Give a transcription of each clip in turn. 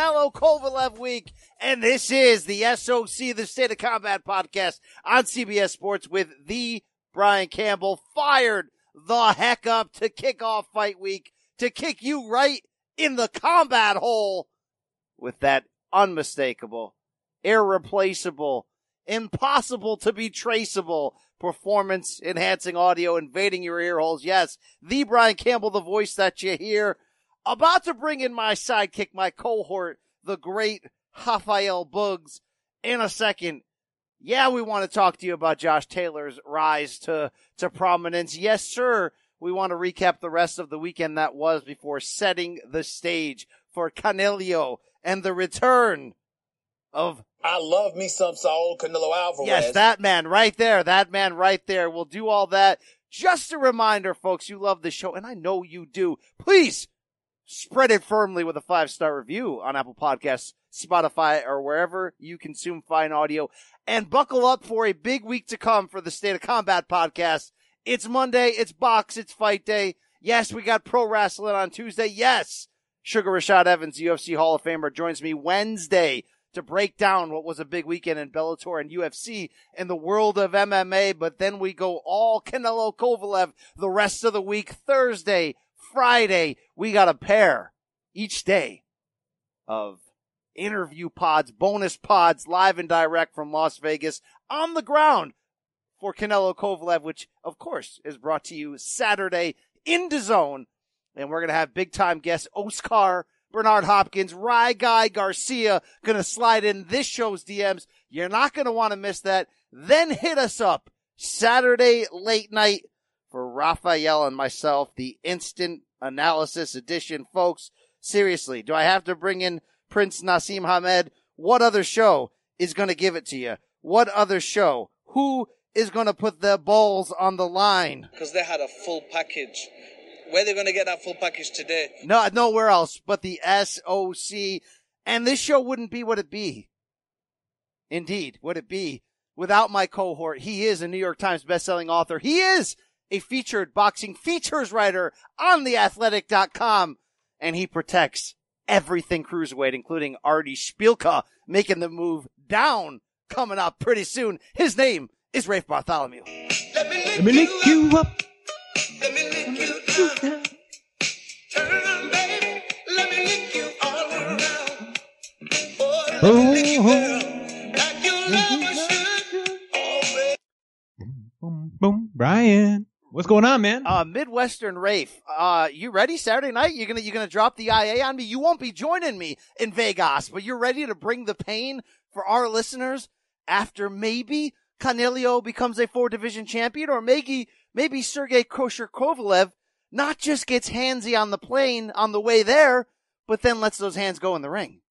Canelo Kovalev week. And this is the SOC, the State of Combat podcast on CBS Sports with the Brian Campbell fired the heck up to kick off fight week to kick you right in the combat hole with that unmistakable, irreplaceable, impossible to be traceable performance enhancing audio invading your ear holes. Yes, the Brian Campbell, the voice that you hear. About to bring in my sidekick, my cohort, the great Rafael Bugs in a second. Yeah, we want to talk to you about Josh Taylor's rise to, to prominence. Yes, sir. We want to recap the rest of the weekend that was before setting the stage for Canelo and the return of I love me some Saul Canelo Alvarez. Yes, that man right there. That man right there. We'll do all that. Just a reminder, folks, you love the show, and I know you do. Please spread it firmly with a five star review on Apple Podcasts, Spotify, or wherever you consume fine audio. And buckle up for a big week to come for the State of Combat podcast. It's Monday, it's box, it's fight day. Yes, we got pro wrestling on Tuesday. Yes, Sugar Rashad Evans, UFC Hall of Famer, joins me Wednesday to break down what was a big weekend in Bellator and UFC in the world of MMA. But then we go all Canelo Kovalev the rest of the week. Thursday, Friday, we got a pair each day of interview pods, bonus pods, live and direct from Las Vegas on the ground for Canelo Kovalev, which of course is brought to you Saturday in the zone. And we're going to have big time guests Oscar Bernard Hopkins, Rye Guy Garcia going to slide in this show's DMs. You're not going to want to miss that. Then hit us up Saturday late night for Raphael and myself, the instant analysis edition. Folks, seriously, do I have to bring in Prince Naseem Hamed? What other show is going to give it to you? What other show? Who is going to put their balls on the line? Because they had a full package where they're going to get that full package today? No, nowhere else but the SOC. And this show wouldn't be what it be. Indeed, would it be without my cohort? He is a New York Times bestselling author. He is a featured boxing features writer on theathletic.com and he protects everything cruiserweight, including Artie Szpilka making the move down coming up pretty soon. His name is Rafe Bartholomew. Let me lick, Let me lick you, up. you up. Let me lick you down. Turn, baby. Let me lick you all around. Oh, let me oh, lick you oh. down. Like you love Oh, boom, boom, boom. Brian. What's going on, man? Uh, Midwestern Rafe, uh, you ready Saturday night? You're gonna, you're gonna drop the IA on me? You won't be joining me in Vegas, but you're ready to bring the pain for our listeners after maybe Canelo becomes a four division champion or maybe, maybe Sergey Kosher Kovalev not just gets handsy on the plane on the way there, but then lets those hands go in the ring.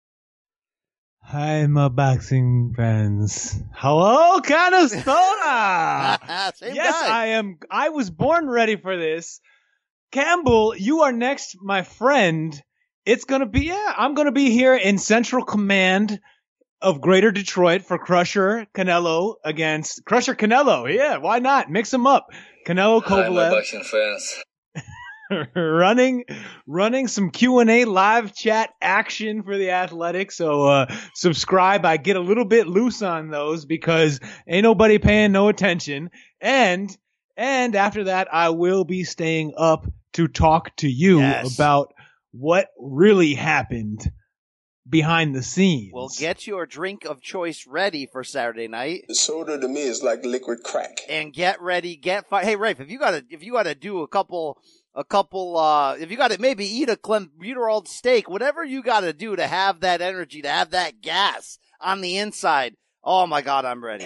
Hi, my boxing friends. Hello, Canastota. yes, guy. I am. I was born ready for this. Campbell, you are next, my friend. It's gonna be yeah. I'm gonna be here in Central Command of Greater Detroit for Crusher Canelo against Crusher Canelo. Yeah, why not mix them up? Canelo Kovalev. Hi, my boxing fans. running running some Q&A live chat action for the Athletic. So uh, subscribe. I get a little bit loose on those because ain't nobody paying no attention. And and after that I will be staying up to talk to you yes. about what really happened behind the scenes. Well, get your drink of choice ready for Saturday night. The soda to me is like liquid crack. And get ready, get fi- Hey, Rafe, if you gotta, if you gotta do a couple a couple, uh, if you got to maybe eat a clenbuterol steak, whatever you got to do to have that energy, to have that gas on the inside. Oh my God, I'm ready.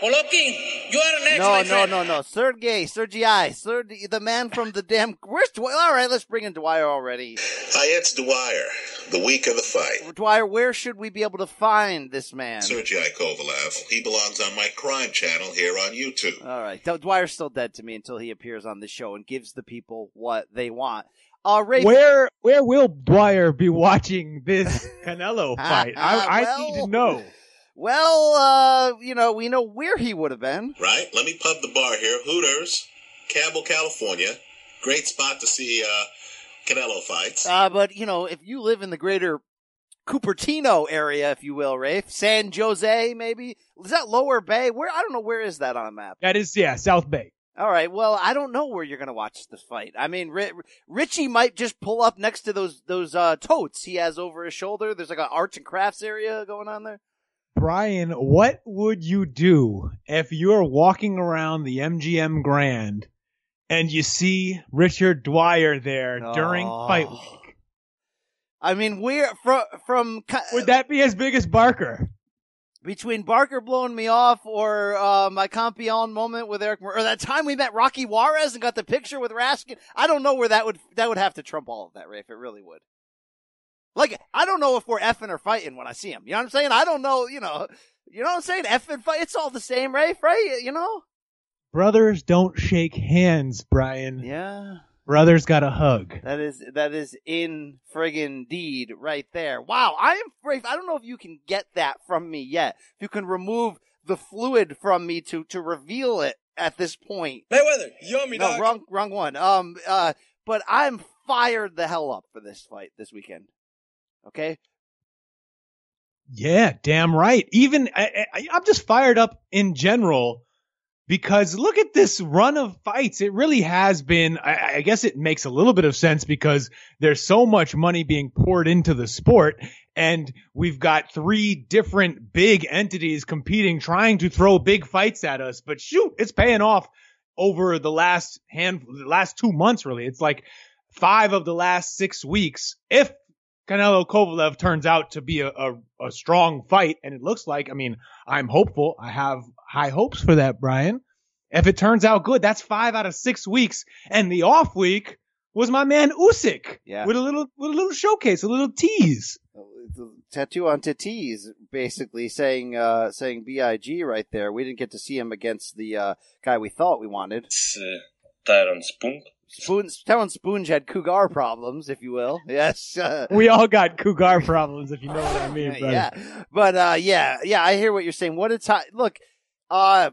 Polokin, you are next. No, no, no, no. Sergey, Sergey, Sergey, the man from the damn. Where's Dwyer? All right, let's bring in Dwyer already. Hi, it's Dwyer. The week of the fight. Dwyer, where should we be able to find this man? Sergey Kovalev. He belongs on my crime channel here on YouTube. All right, Dwyer's still dead to me until he appears on the show and gives the people what they want. Uh, Ray, where where will Dwyer be watching this Canelo fight? I, well, I need to know. Well, uh, you know, we know where he would have been. Right. Let me pub the bar here. Hooters, Campbell, California. Great spot to see uh, Canelo fights. Uh, but you know, if you live in the greater Cupertino area, if you will, Rafe, San Jose, maybe is that Lower Bay? Where I don't know where is that on a map. That is, yeah, South Bay. All right, well, I don't know where you're gonna watch the fight. I mean, Ri- Richie might just pull up next to those those uh, totes he has over his shoulder. There's like an arts and crafts area going on there. Brian, what would you do if you're walking around the MGM Grand and you see Richard Dwyer there during Oh. fight week? I mean, we're from from Would that be as big as Barker? between Barker blowing me off or uh, my Campion moment with Eric, Mor- or that time we met Rocky Juarez and got the picture with Raskin. I don't know where that would that would have to trump all of that, Rafe. It really would. Like, I don't know if we're effing or fighting when I see him. You know what I'm saying? I don't know. You know, you know what I'm saying? Effing fight. It's all the same, Rafe. Right? You know? Brothers don't shake hands, Brian. Yeah. Brothers got a hug. That is that is in friggin' deed right there. Wow, I am Rafe. I don't know if you can get that from me yet. If you can remove the fluid from me to to reveal it at this point. Mayweather, yummy No, dog. wrong wrong one. Um uh but I'm fired the hell up for this fight this weekend. Okay? Yeah, damn right. Even I, I, I'm just fired up in general because look at this run of fights. It really has been. I, I guess it makes a little bit of sense because there's so much money being poured into the sport, and we've got three different big entities competing, trying to throw big fights at us. But shoot, it's paying off over the last hand, the last two months. Really, it's like five of the last six weeks. If Canelo Kovalev turns out to be a, a, a strong fight, and it looks like, I mean, I'm hopeful. I have high hopes for that, Brian. If it turns out good, that's five out of six weeks. And the off week was my man Usyk Yeah. with a little with a little showcase, a little tease. Tattoo on Tatis basically saying uh saying BIG right there. We didn't get to see him against the uh guy we thought we wanted. It's uh, Tyrone Spong. Spoon, Talon Spoonge had cougar problems, if you will. Yes. Uh, We all got cougar problems, if you know what I mean, brother. yeah. But, uh, yeah, yeah, I hear what you're saying. What a time. Look, uh,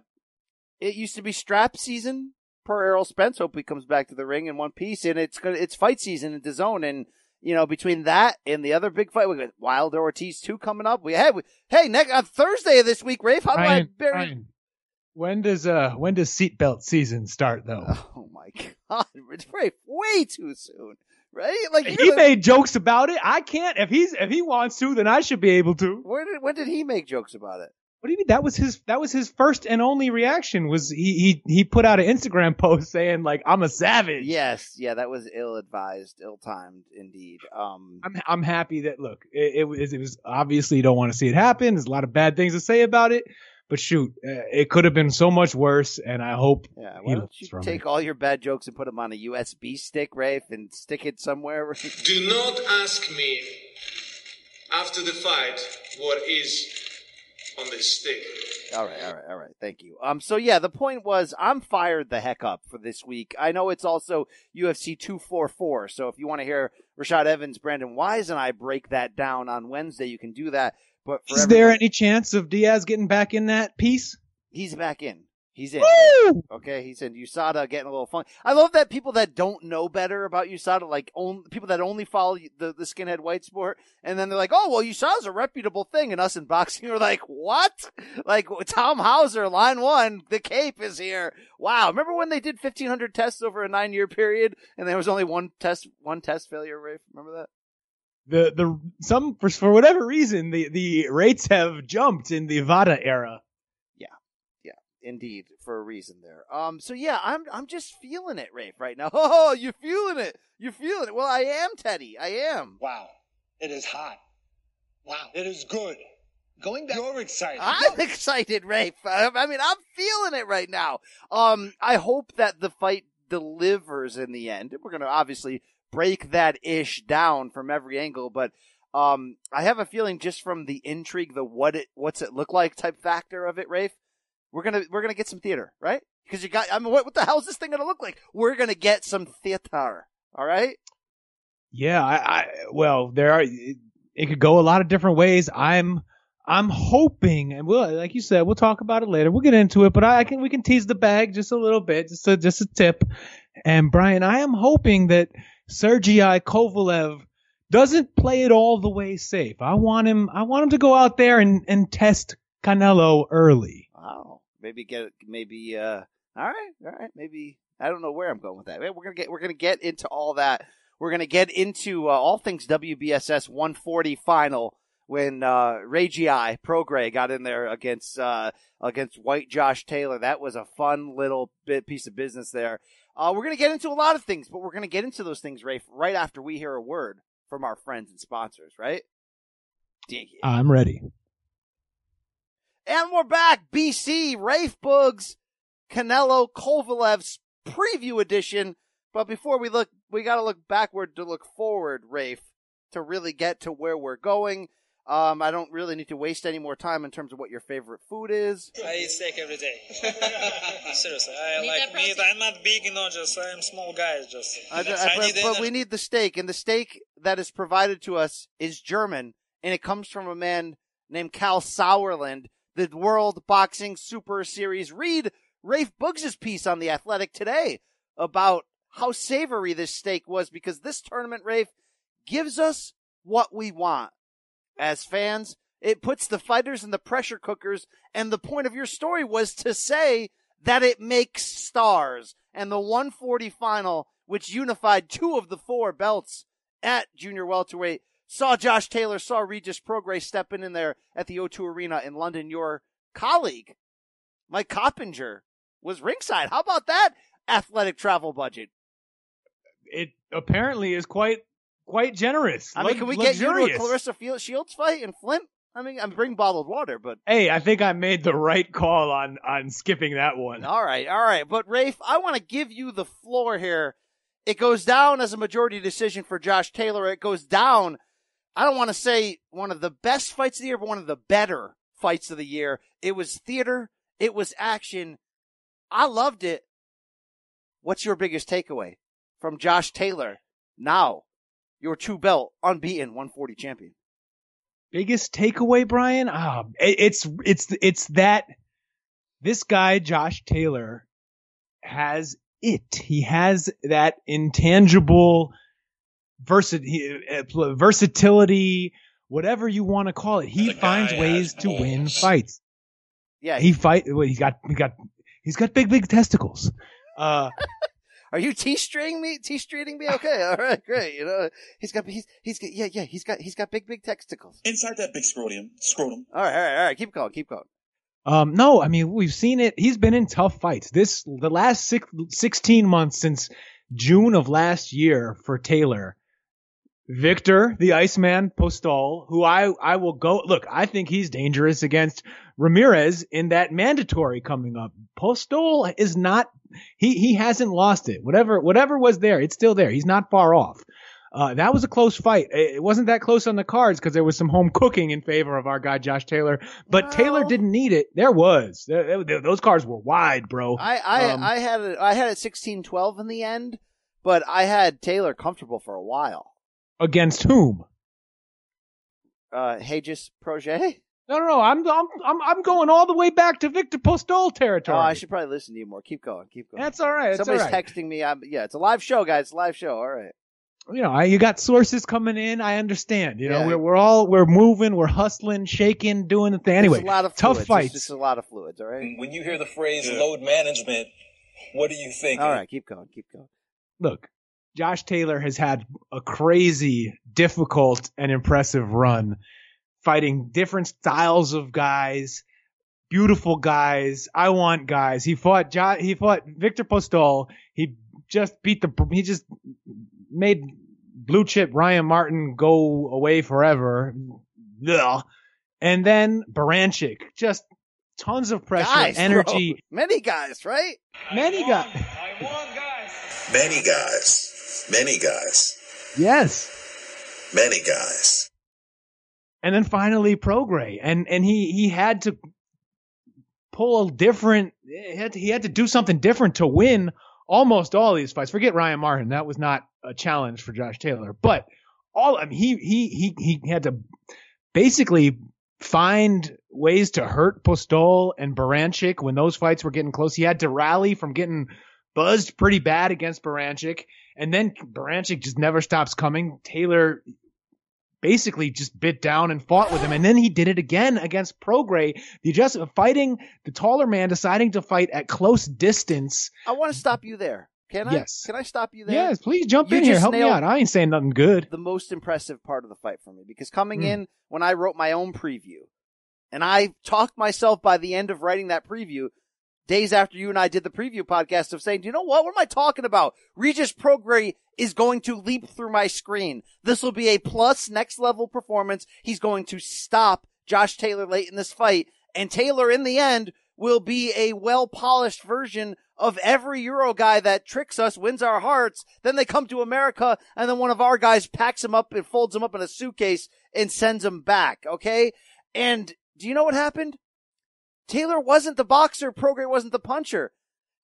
it used to be strap season per Errol Spence. Hope he comes back to the ring in one piece. And it's gonna, it's fight season in the zone. And, you know, between that and the other big fight, we got Wilder Ortiz 2 coming up. We have, hey, next, uh, Thursday of this week, Rafe, how do I Brian, bury, Brian, when does uh when does seatbelt season start though? oh my God, it's Rafe, way too soon. Right? Like, he the- made jokes about it. I can't. If he's if he wants to, then I should be able to. where did, when did he make jokes about it? What do you mean? That was his. That was his first and only reaction. Was he? He he put out an Instagram post saying like, "I'm a savage." Yes, yeah, that was ill advised, ill timed indeed. Um, I'm I'm happy that look, it, it was it was obviously you don't want to see it happen. There's a lot of bad things to say about it, but shoot, uh, it could have been so much worse. And I hope yeah, he why don't you take it. all your bad jokes and put them on a USB stick, Rafe, and stick it somewhere? Do not ask me after the fight what is on this stick. all right, all right, all right. Thank you. Um, so yeah, the point was, I'm fired the heck up for this week. I know it's also UFC 244, so if you want to hear Rashad Evans, Brandon Wise, and I break that down on Wednesday, you can do that. But for Is there any chance of Diaz getting back in that piece? he's back in. He's in. Woo! Okay, he's in. USADA getting a little fun. I love that people that don't know better about USADA, like on, people that only follow the, the skinhead white sport, and then they're like, "Oh, well, USADA's a reputable thing," and us in boxing are like, "What?" Like Tom Hauser, line one, the Cape is here. Wow, remember when they did fifteen hundred tests over a nine year period, and there was only one test, one test failure? Remember that? The the some for for whatever reason the the rates have jumped in the VADA era. Yeah, yeah, indeed, for a reason there. Um, so yeah, I'm I'm just feeling it, Rafe, right now. Oh, you're feeling it. You're feeling it. Well, I am, Teddy. I am. Wow. It is hot. Wow. It is good. Going back. You're excited. I'm excited, Rafe. I I mean, I'm feeling it right now. Um, I hope that the fight delivers in the end. We're gonna obviously break that ish down from every angle, but um, I have a feeling just from the intrigue, the what it what's it look like type factor of it, Rafe. We're gonna we're gonna get some theater, right? Because you got. I mean, what what the hell is this thing gonna look like? We're gonna get some theater. All right. Yeah, I, I well, there are. It, it could go a lot of different ways. I'm, I'm hoping, and we'll, like you said, we'll talk about it later. We'll get into it, but I, I can, we can tease the bag just a little bit, just a, just a tip. And Brian, I am hoping that Sergei Kovalev doesn't play it all the way safe. I want him. I want him to go out there and and test Canelo early. Wow. Maybe get maybe uh all right, all right, maybe I don't know where I'm going with that. We're gonna get we're gonna get into all that. We're gonna get into uh, all things WBSS 140 final when uh Regis Prograis got in there against uh against White Josh Taylor. That was a fun little bit piece of business there. Uh we're gonna get into a lot of things, but we're gonna get into those things, Rafe, right after we hear a word from our friends and sponsors, right? Dig it. I'm ready. And we're back. BC, Rafe Boogs, Canelo Kovalev's preview edition. But before we look, we got to look backward to look forward, Rafe, to really get to where we're going. Um, I don't really need to waste any more time in terms of what your favorite food is. I eat steak every day. Seriously, I Need like meat. protein. I'm not big, you know. Just I'm small guy. Just I, If I- need but, but we need the steak, and the steak that is provided to us is German, and it comes from a man named Kalle Sauerland, the World Boxing Super Series. Read Rafe Boogs' piece on the Athletic today about how savory this steak was, because this tournament, Rafe, gives us what we want as fans. It puts the fighters in the pressure cookers, and the point of your story was to say that it makes stars. And the 140 final, which unified two of the four belts at junior welterweight, saw Josh Taylor, saw Regis Prograis stepping in there at the O2 Arena in London. Your colleague, Mike Coppinger, was ringside. How about that athletic travel budget? It apparently is quite quite generous. I mean, can we get you to a. Claressa Field- Shields fight in Flint? I mean, I'm bring bottled water, but Hey, I think I made the right call on on skipping that one. All right, all right. But Rafe, I want to give you the floor here. It goes down as a majority decision for Josh Taylor. It goes down. I don't want to say one of the best fights of the year, but one of the better fights of the year. It was theater. It was action. I loved it. What's your biggest takeaway from Josh Taylor? Now, your two belt unbeaten 140 champion. biggest takeaway, Brian? Ah, it- it's it's it's that this guy Josh Taylor has it. He has that intangible versi- he- uh, pl- versatility, whatever you want to call it. He finds ways has to win fights. Yeah. He fight. Well, he's got he got he's got big big testicles. Uh, Are you t-string me? T-streeting me? Okay. All right. Great. You know, he's got, he's, he's got, yeah, yeah, he's got, he's got big, big testicles. Inside that big scrotum, scrotum. All right. All right. All right. Keep going. Keep going. Um, no, I mean we've seen it. He's been in tough fights. This the last six, 16 months since June of last year for Taylor. Viktor, the Iceman Postol, who I I will go look. I think he's dangerous against Ramirez in that mandatory coming up. Postol is not. He he hasn't lost it. Whatever whatever was there, it's still there. He's not far off. Uh, that was a close fight. It it wasn't that close on the cards because there was some home cooking in favor of our guy Josh Taylor. But Well- Taylor didn't need it. There was. There- there- those cards were wide, bro. I, I, Um, I had it, I had it 16-12 in the end, but I had Taylor comfortable for a while. Against whom? Uh, Regis Prograis? No, no, no. I'm I'm I'm I'm going all the way back to Viktor Postol territory. Oh. I should probably listen to you more. Keep going. Keep going. That's all right. That's Somebody's right. texting me. I'm, yeah, it's a live show, guys. It's a live show. All right. you know, I, you got sources coming in. I understand. You know, Yeah. we're we're all we're moving, we're hustling, shaking, doing the thing. Anyway, There's a lot of tough fluids. fights. It's just a lot of fluids. All right. When you hear the phrase Yeah. load management, what do you think? All right. Keep going. Keep going. look, Josh Taylor has had a crazy, difficult, and impressive run fighting different styles of guys, beautiful guys. I want guys. He fought jo- he fought Viktor Postol. He just beat the he just made blue chip Ryan Martin go away forever. Ugh. And then Baranchyk, just tons of pressure, Guys, bro. energy, Many guys, right? many guys. I won, guys. Many guys. Many guys. Yes. Many guys. and then finally Prograis, and and he he had to pull a different. He had to, he had to do something different to win almost all these fights. Forget Ryan Martin; that was not a challenge for Josh Taylor. But all I mean, he he he he had to basically find ways to hurt Postol and Baranchyk when those fights were getting close. He had to rally from getting buzzed pretty bad against Baranchyk, And then Baranchyk just never stops coming. Taylor basically just bit down and fought with him. And then he did it again against Prograis. The adjustment fighting the taller man, deciding to fight at close distance. I want to stop you there. Can I? Yes. Can I stop you there? Yes, please jump You in here. Help me out. I ain't saying nothing good. the most impressive part of the fight for me because coming Hmm. in when I wrote my own preview and I talked myself by the end of writing that preview days after you and I did the preview podcast of saying, do you know what? What am I talking about? Regis Prograis is going to leap through my screen. This will be a plus next level performance. He's going to stop Josh Taylor late in this fight and Taylor in the end will be a well polished version of every Euro guy that tricks us, wins our hearts. Then they come to America and then one of our guys packs him up and folds him up in a suitcase and sends him back. Okay. And do you know what happened? Taylor wasn't the boxer. Prograis wasn't the puncher.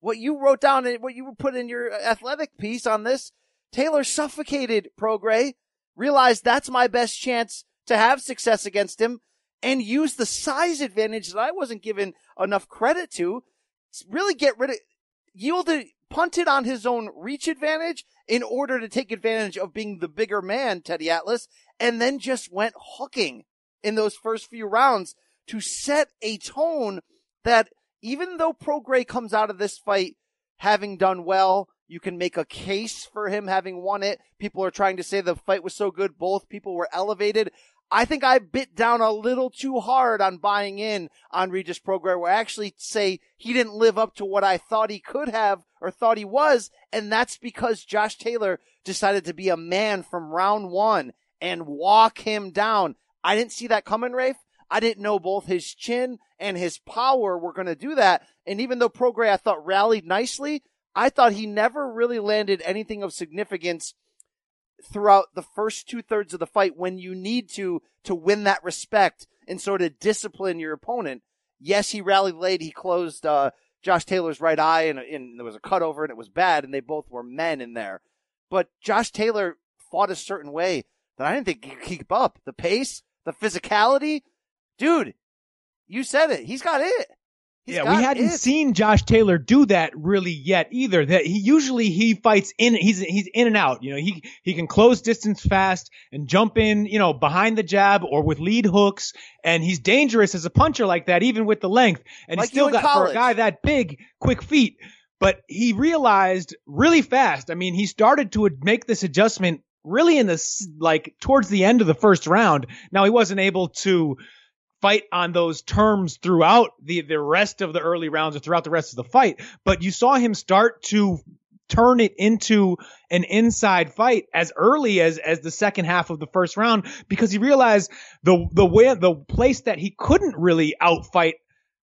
What you wrote down and what you put in your athletic piece on this, Taylor suffocated Prograis, realized that's my best chance to have success against him and used the size advantage that I wasn't given enough credit to. Really get rid of, yielded, punted on his own reach advantage in order to take advantage of being the bigger man, Teddy Atlas, and then just went hooking in those first few rounds to set a tone that even though Prograis comes out of this fight having done well, you can make a case for him having won it. People are trying to say the fight was so good, both people were elevated. I think I bit down a little too hard on buying in on Regis Prograis, where I actually say he didn't live up to what I thought he could have or thought he was, and that's because Josh Taylor decided to be a man from round one and walk him down. I didn't see that coming, Rafe. I didn't know both his chin and his power were going to do that. And even though Prograis I thought rallied nicely, I thought he never really landed anything of significance throughout the first two thirds of the fight when you need to to win that respect and sort of discipline your opponent. Yes, he rallied late. He closed uh, Josh Taylor's right eye, and, and there was a cut over, and it was bad. And they both were men in there. But Josh Taylor fought a certain way that I didn't think he could keep up. The pace, the physicality, dude. You said it. He's got it. He's yeah, got we hadn't it. seen Josh Taylor do that really yet either. That he usually he fights in he's he's in and out. You know, he he can close distance fast and jump in, you know, behind the jab or with lead hooks, and he's dangerous as a puncher like that, even with the length. And Like he's still got for a guy that big, quick feet. But he realized really fast. I mean, he started to make this adjustment really in the like towards the end of the first round. Now he wasn't able to fight on those terms throughout the the rest of the early rounds or throughout the rest of the fight, but you saw him start to turn it into an inside fight as early as as the second half of the first round because he realized the the way the place that he couldn't really outfight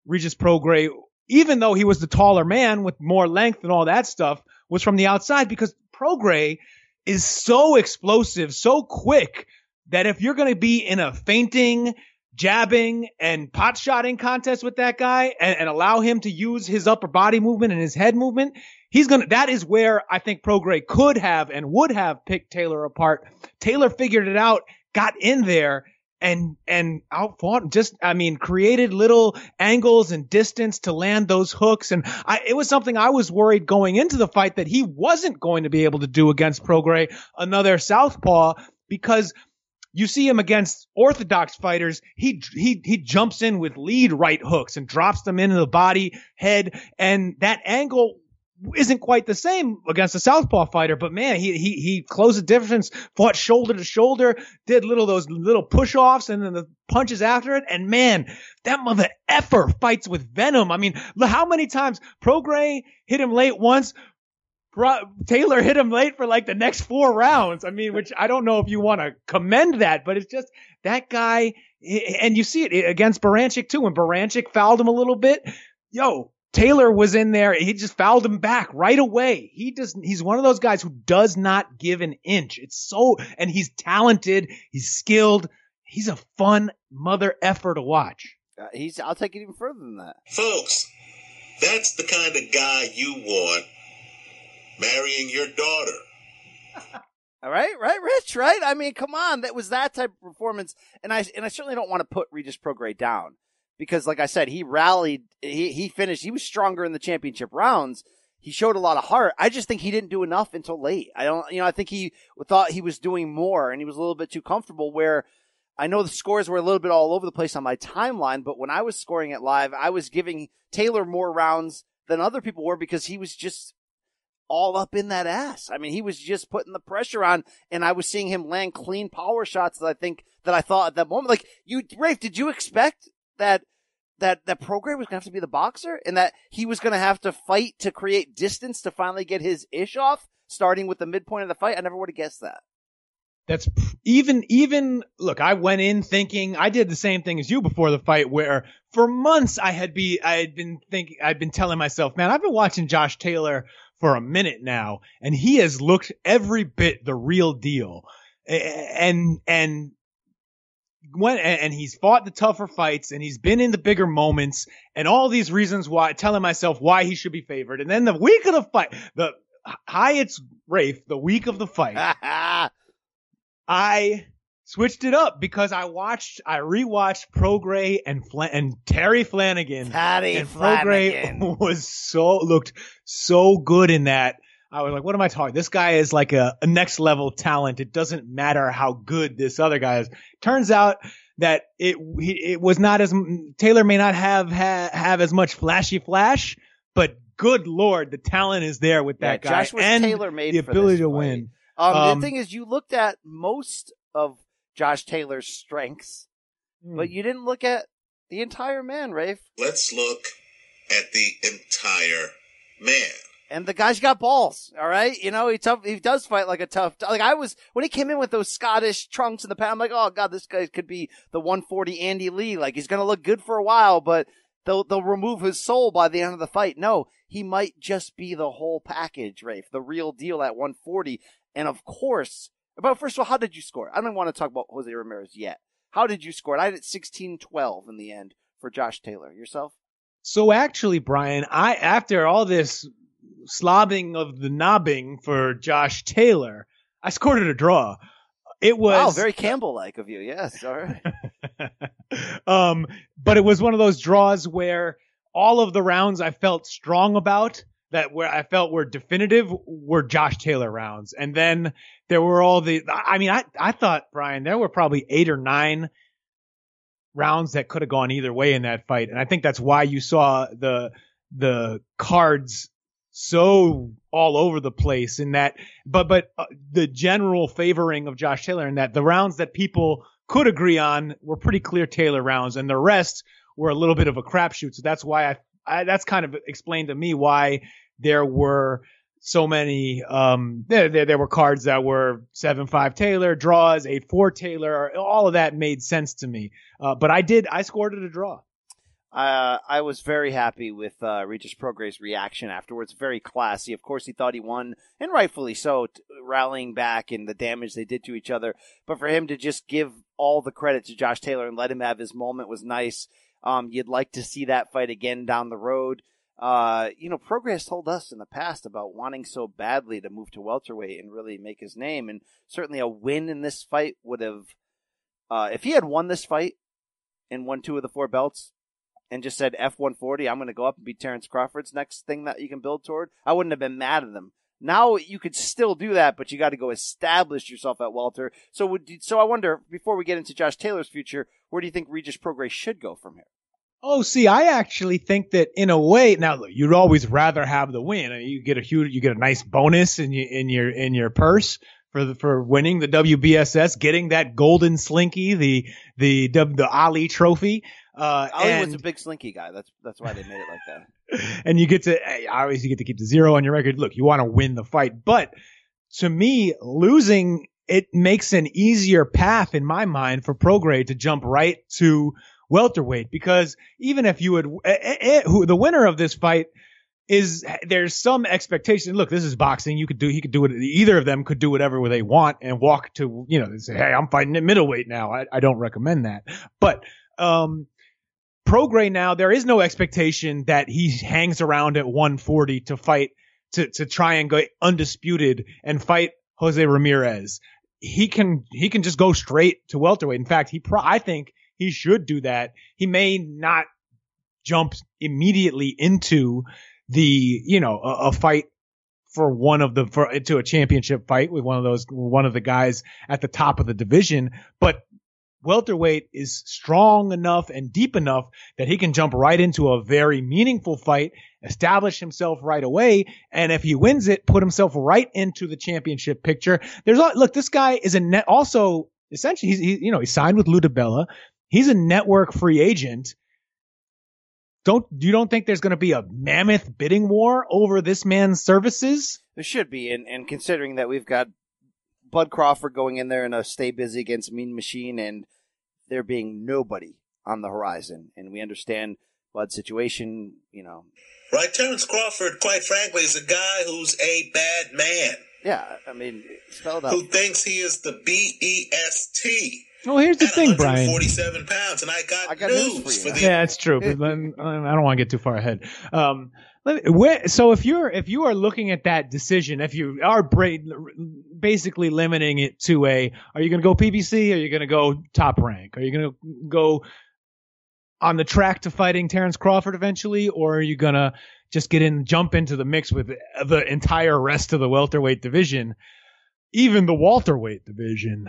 Regis Prograis even though he was the taller man with more length and all that stuff was from the outside because Prograis is so explosive, so quick that if you're going to be in a fainting jabbing and pot shotting contest with that guy and, and allow him to use his upper body movement and his head movement, he's gonna that is where I think Prograis could have and would have picked Taylor apart. Taylor figured it out, got in there and and outfought just I mean created little angles and distance to land those hooks and I it was something I was worried going into the fight that he wasn't going to be able to do against Prograis another southpaw because you see him against orthodox fighters. He he he jumps in with lead right hooks and drops them into the body, head, and that angle isn't quite the same against a southpaw fighter. But man, he he he closed the difference, fought shoulder to shoulder, did little those little push offs and then the punches after it. And man, that mother effer fights with venom. I mean, how many times Prograis hit him late once. Bro- Taylor hit him late for like the next four rounds. I mean, which I don't know if you want to commend that, but it's just that guy. And you see it against Baranchyk too. When Baranchyk fouled him a little bit, yo, Taylor was in there. He just fouled him back right away. He does. He's one of those guys who does not give an inch. It's so, and he's talented. He's skilled. He's a fun mother effer to watch. Uh, he's. I'll take it even further than that. Folks, that's the kind of guy you want marrying your daughter. All right, right, Rich, right? I mean, come on, that was that type of performance, and I and I certainly don't want to put Regis Prograis down because, like I said, he rallied, he he finished, he was stronger in the championship rounds. he showed a lot of heart. I just think he didn't do enough until late. I don't, you know, I think he thought he was doing more and he was a little bit too comfortable where I know the scores were a little bit all over the place on my timeline, but when I was scoring it live, I was giving Taylor more rounds than other people were because he was just all up in that ass. I mean, he was just putting the pressure on and I was seeing him land clean power shots that I think that I thought at that moment, like you, Rafe, did you expect that that that Prograis was gonna have to be the boxer and that he was gonna have to fight to create distance to finally get his ish off, starting with the midpoint of the fight? I never would have guessed that. That's even, even, look, I went in thinking, I did the same thing as you before the fight where for months I had be, I had been thinking, I'd been telling myself, man, I've been watching Josh Taylor for a minute now and he has looked every bit the real deal. And, and, when and he's fought the tougher fights and he's been in the bigger moments and all these reasons why telling myself why he should be favored and then the week of the fight the Hyatt's Rafe the week of the fight I switched it up because I watched, I rewatched Prograis and Flan- and Terry Flanagan. Patty and Flanagan. Prograis was so looked so good in that. I was like, what am I talking? This guy is like a, a next level talent. It doesn't matter how good this other guy is. Turns out that it it was not as Taylor may not have ha, have as much flashy flash, but good lord, the talent is there with that Yeah, guy Josh was and Taylor made the ability to fight. win. Um, Um, the thing is, you looked at most of Josh Taylor's strengths, Hmm. but you didn't look at the entire man, Rafe. Let's look at the entire man. And the guy's got balls, all right. You know he tough. He does fight like a tough. Like I was when he came in with those Scottish trunks in the past. I'm like, oh god, this guy could be the 140 Andy Lee. Like he's gonna look good for a while, but they'll they'll remove his soul by the end of the fight. No, he might just be the whole package, Rafe, the real deal at 140. And of course, but first of all, how did you score? I don't want to talk about Jose Ramirez yet. How did you score? I had it 16-12 in the end for Josh Taylor. Yourself? So actually, Brian, I after all this slobbing of the knobbing for Josh Taylor, I scored it a draw. It was Wow, very Campbell-like of you. Yes, all right. um, but it was one of those draws where all of the rounds I felt strong about that where I felt were definitive were Josh Taylor rounds. And then there were all the, I mean, I, I thought, Brian, there were probably eight or nine rounds that could have gone either way in that fight. And I think that's why you saw the, the cards so all over the place in that, but, but uh, the general favoring of Josh Taylor in that the rounds that people could agree on were pretty clear Taylor rounds and the rest were a little bit of a crapshoot. So that's why I, I that's kind of explained to me why there were so many um there, there there were cards that were 7-5 Taylor, draws, 8-4 Taylor, all of that made sense to me. Uh, but I did I scored it a draw. Uh, I was very happy with uh, Regis Prograis' reaction afterwards. Very classy. Of course, he thought he won, and rightfully so, t- rallying back and the damage they did to each other. But for him to just give all the credit to Josh Taylor and let him have his moment was nice. Um, you'd like to see that fight again down the road. Uh, you know, Prograis told us in the past about wanting so badly to move to welterweight and really make his name, and certainly a win in this fight would have. Uh, if he had won this fight and won two of the four belts, and just said F140, I'm going to go up and beat Terrence Crawford's next thing that you can build toward, I wouldn't have been mad at them. Now you could still do that, but you got to go establish yourself at welter. So would so I wonder before we get into Josh Taylor's future, where do you think Regis Prograis should go from here? Oh, see, I actually think that in a way, now look, you'd always rather have the win. I mean, you get a huge, you get a nice bonus in your in your in your purse for the for winning the WBSS, getting that golden slinky, the the the, Ali Trophy. Uh, Ali and, was a big slinky guy. That's that's why they made it like that. and you get to hey, obviously you get to keep the zero on your record. Look, you want to win the fight, but to me, losing it makes an easier path in my mind for Prograis to jump right to welterweight because even if you would, eh, eh, eh, who the winner of this fight is there's some expectation. Look, this is boxing. You could do, he could do it. Either of them could do whatever they want and walk to, you know, say, Hey, I'm fighting at middleweight now. I, I don't recommend that, but, um, Prograis now, there is no expectation that he hangs around at 140 to fight, to, to try and go undisputed and fight Jose Ramirez. He can, he can just go straight to welterweight. In fact, he pro, I think he should do that. He may not jump immediately into the you know a, a fight for one of the for to a championship fight with one of those one of the guys at the top of the division, but welterweight is strong enough and deep enough that he can jump right into a very meaningful fight, establish himself right away, and if he wins it, put himself right into the championship picture. There's a, look, this guy is a net also essentially he's he, you know he signed with Lou DiBella. He's a network free agent. Don't you don't think there's going to be a mammoth bidding war over this man's services? There should be, and, and considering that we've got Bud Crawford going in there in a stay busy against Mean Machine, and there being nobody on the horizon, and we understand Bud's situation, you know. Right, Terrence Crawford, quite frankly, is a guy who's a bad man. Yeah, I mean, spelled out. Who thinks he is the B E S T. Well, here's the at thing, Brian. 147 pounds, and I got, I got news, news for you. the Yeah, it's true. But then, I don't want to get too far ahead. Um, let me- where, so if you're if you are looking at that decision, if you are bra- basically limiting it to a, are you going to go PBC? Are you going to go top rank? Are you going to go on the track to fighting Terrence Crawford eventually, or are you going to just get in, jump into the mix with the entire rest of the welterweight division, even the welterweight division?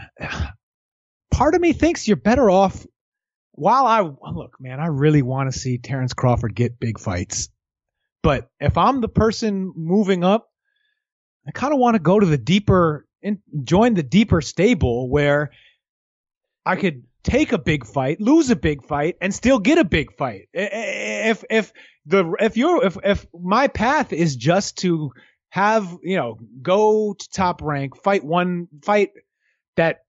Part of me thinks you're better off while I look, man, I really want to see Terrence Crawford get big fights. But if I'm the person moving up, I kind of want to go to the deeper and join the deeper stable where I could take a big fight, lose a big fight, and still get a big fight. If if the if you're if if my path is just to have you know go to top rank, fight one fight that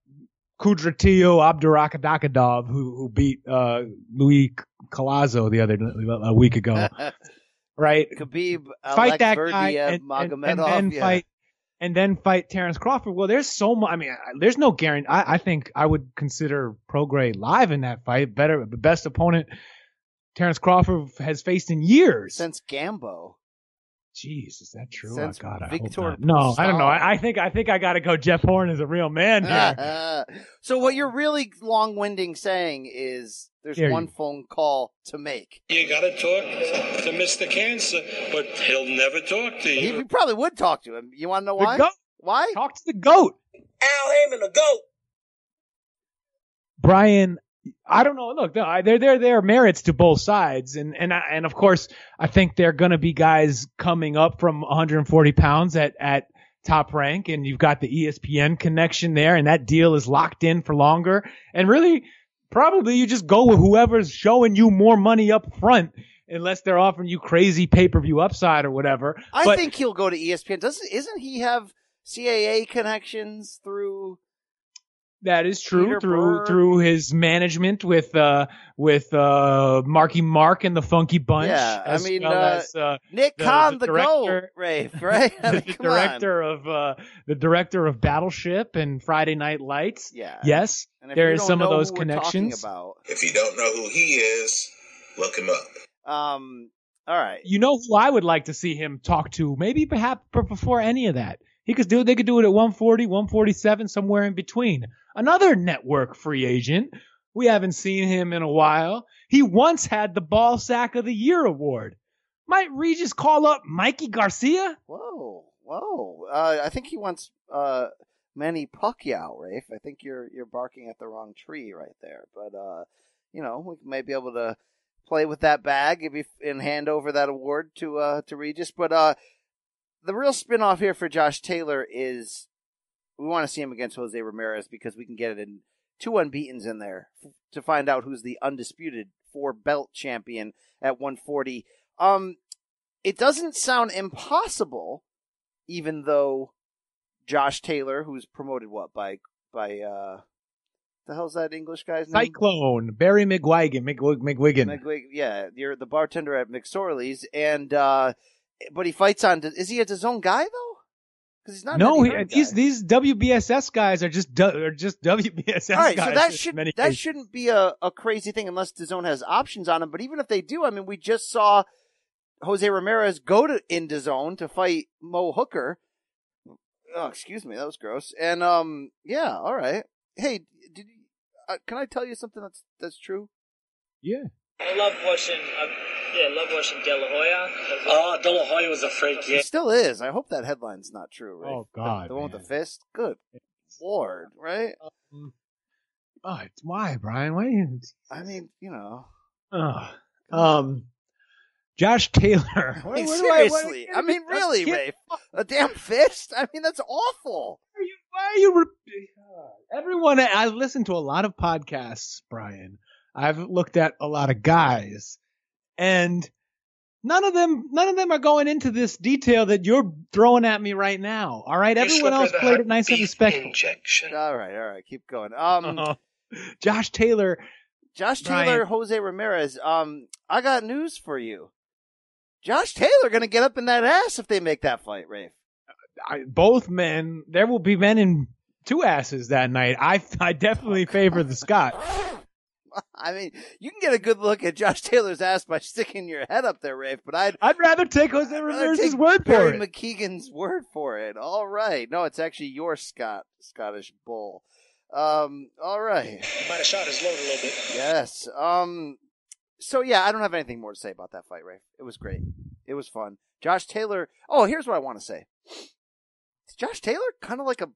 Kudratillo Abdurakadakadov who who beat uh Luis Collazo the other a week ago, right? Khabib, fight that guy and, and, and then yeah. fight and then fight Terrence Crawford. Well, there's so much. I mean, I- there's no guarantee. I, I think I would consider Prograis live in that fight better, the best opponent Terrence Crawford has faced in years. since Gambo. Jeez, is that true? Since oh, God, I Victor hope not. No, I don't know. I, I think I think I got to go. Jeff Horn is a real man here. so what you're really long-winding saying is there's Hear one you. phone call to make. You gotta talk to Mr. Cancer, but he'll never talk to He, you. we probably would talk to him. You want to know The why? goat. Why? Talk to the goat. Al Haymon, the GOAT. Brian, I don't know. Look, there there there are merits to both sides, and and I- and of course, I think there are going to be guys coming up from 140 pounds at at top rank, and you've got the ESPN connection there, and that deal is locked in for longer. And really, probably you just go with whoever's showing you more money up front, unless they're offering you crazy pay per view upside or whatever. I But- think he'll go to ESPN. Doesn't isn't he have CAA connections through? That is true Peter through Berg. through his management with uh with uh Marky Mark and the Funky Bunch. Yeah, I mean, well uh, as, uh, Nick The- Khan, the the, GOAT, director- Rafe, right? I mean, the come on. director of uh the director of Battleship and Friday Night Lights. Yeah. Yes, And if there you is don't some of those who we're talking connections. About, If you don't know who he is, look him up. um, all right. You know who I would like to see him talk to? Maybe perhaps b- before any of that. He could do. They could do it at 140, 147, somewhere in between. Another network free agent. We haven't seen him in a while. He once had the Ball Sack of the Year award. Might Regis call up Mikey Garcia? Whoa, whoa. Uh, I think he wants uh Manny Pacquiao, Rafe. I think you're you're barking at the wrong tree right there. But uh, you know, we may be able to play with that bag if you and hand over that award to uh to Regis. But uh, the real spinoff here for Josh Taylor is we want to see him against Jose Ramirez because we can get it in two unbeatens in there to find out who's the undisputed four belt champion at 140. Um, it doesn't sound impossible, even though Josh Taylor, who's promoted what by by uh, the hell's that English guy's name? Cyclone, Barry McGuigan. McW- McGuigan. McWig- yeah, you're the bartender at McSorley's, and uh, but he fights on. Is he a DAZN guy though? Because he's not. no, he, these these WBSS guys are just du- are just WBSS All right, guys. so that should many that cases. shouldn't be a, a crazy thing unless DAZN has options on him. But even if they do, I mean, we just saw Jose Ramirez go to in DAZN to fight Mo Hooker. Oh, excuse me, that was gross. And um, yeah, all right. Hey, did uh, can I tell you something that's that's true? yeah. I love watching. I, Yeah, love watching De La Hoya. Oh, De La Hoya was a freak. He still is. I hope that headline's not true. Right? Oh, God, the, one with the fist. Good lord, right? Oh, it's why, Brian? Why? You, I mean, you know. oh. Um, Josh Taylor. I Where- mean, where do I- seriously. I, mean, really, Kid- Rafe. A damn fist? I mean, that's awful. Why are you? Why are you re- Everyone, I listened to a lot of podcasts, Brian. I've looked at a lot of guys, and none of them, none of them are going into this detail that you're throwing at me right now. All right, everyone else played it nice and respectful. Injection. All right, all right, keep going. Um, Josh Taylor, Josh Brian. Taylor, Jose Ramirez. Um, I got news for you. Josh Taylor gonna get up in that ass if they make that fight, Rafe. I, both men. There will be men in two asses that night. I, I definitely favor the Scott. I mean, you can get a good look at Josh Taylor's ass by sticking your head up there, Rafe. But I'd I'd rather take Jose rather Ramirez's take word for Barry it. McGuigan's word for it. All right, no, it's actually your Scott Scottish bull. Um, all right. Might have shot his load a little bit. Yes. Um. So yeah, I don't have anything more to say about that fight, Rafe. It was great. It was fun. Josh Taylor. Oh, here's what I want to say. Is Josh Taylor kind of like a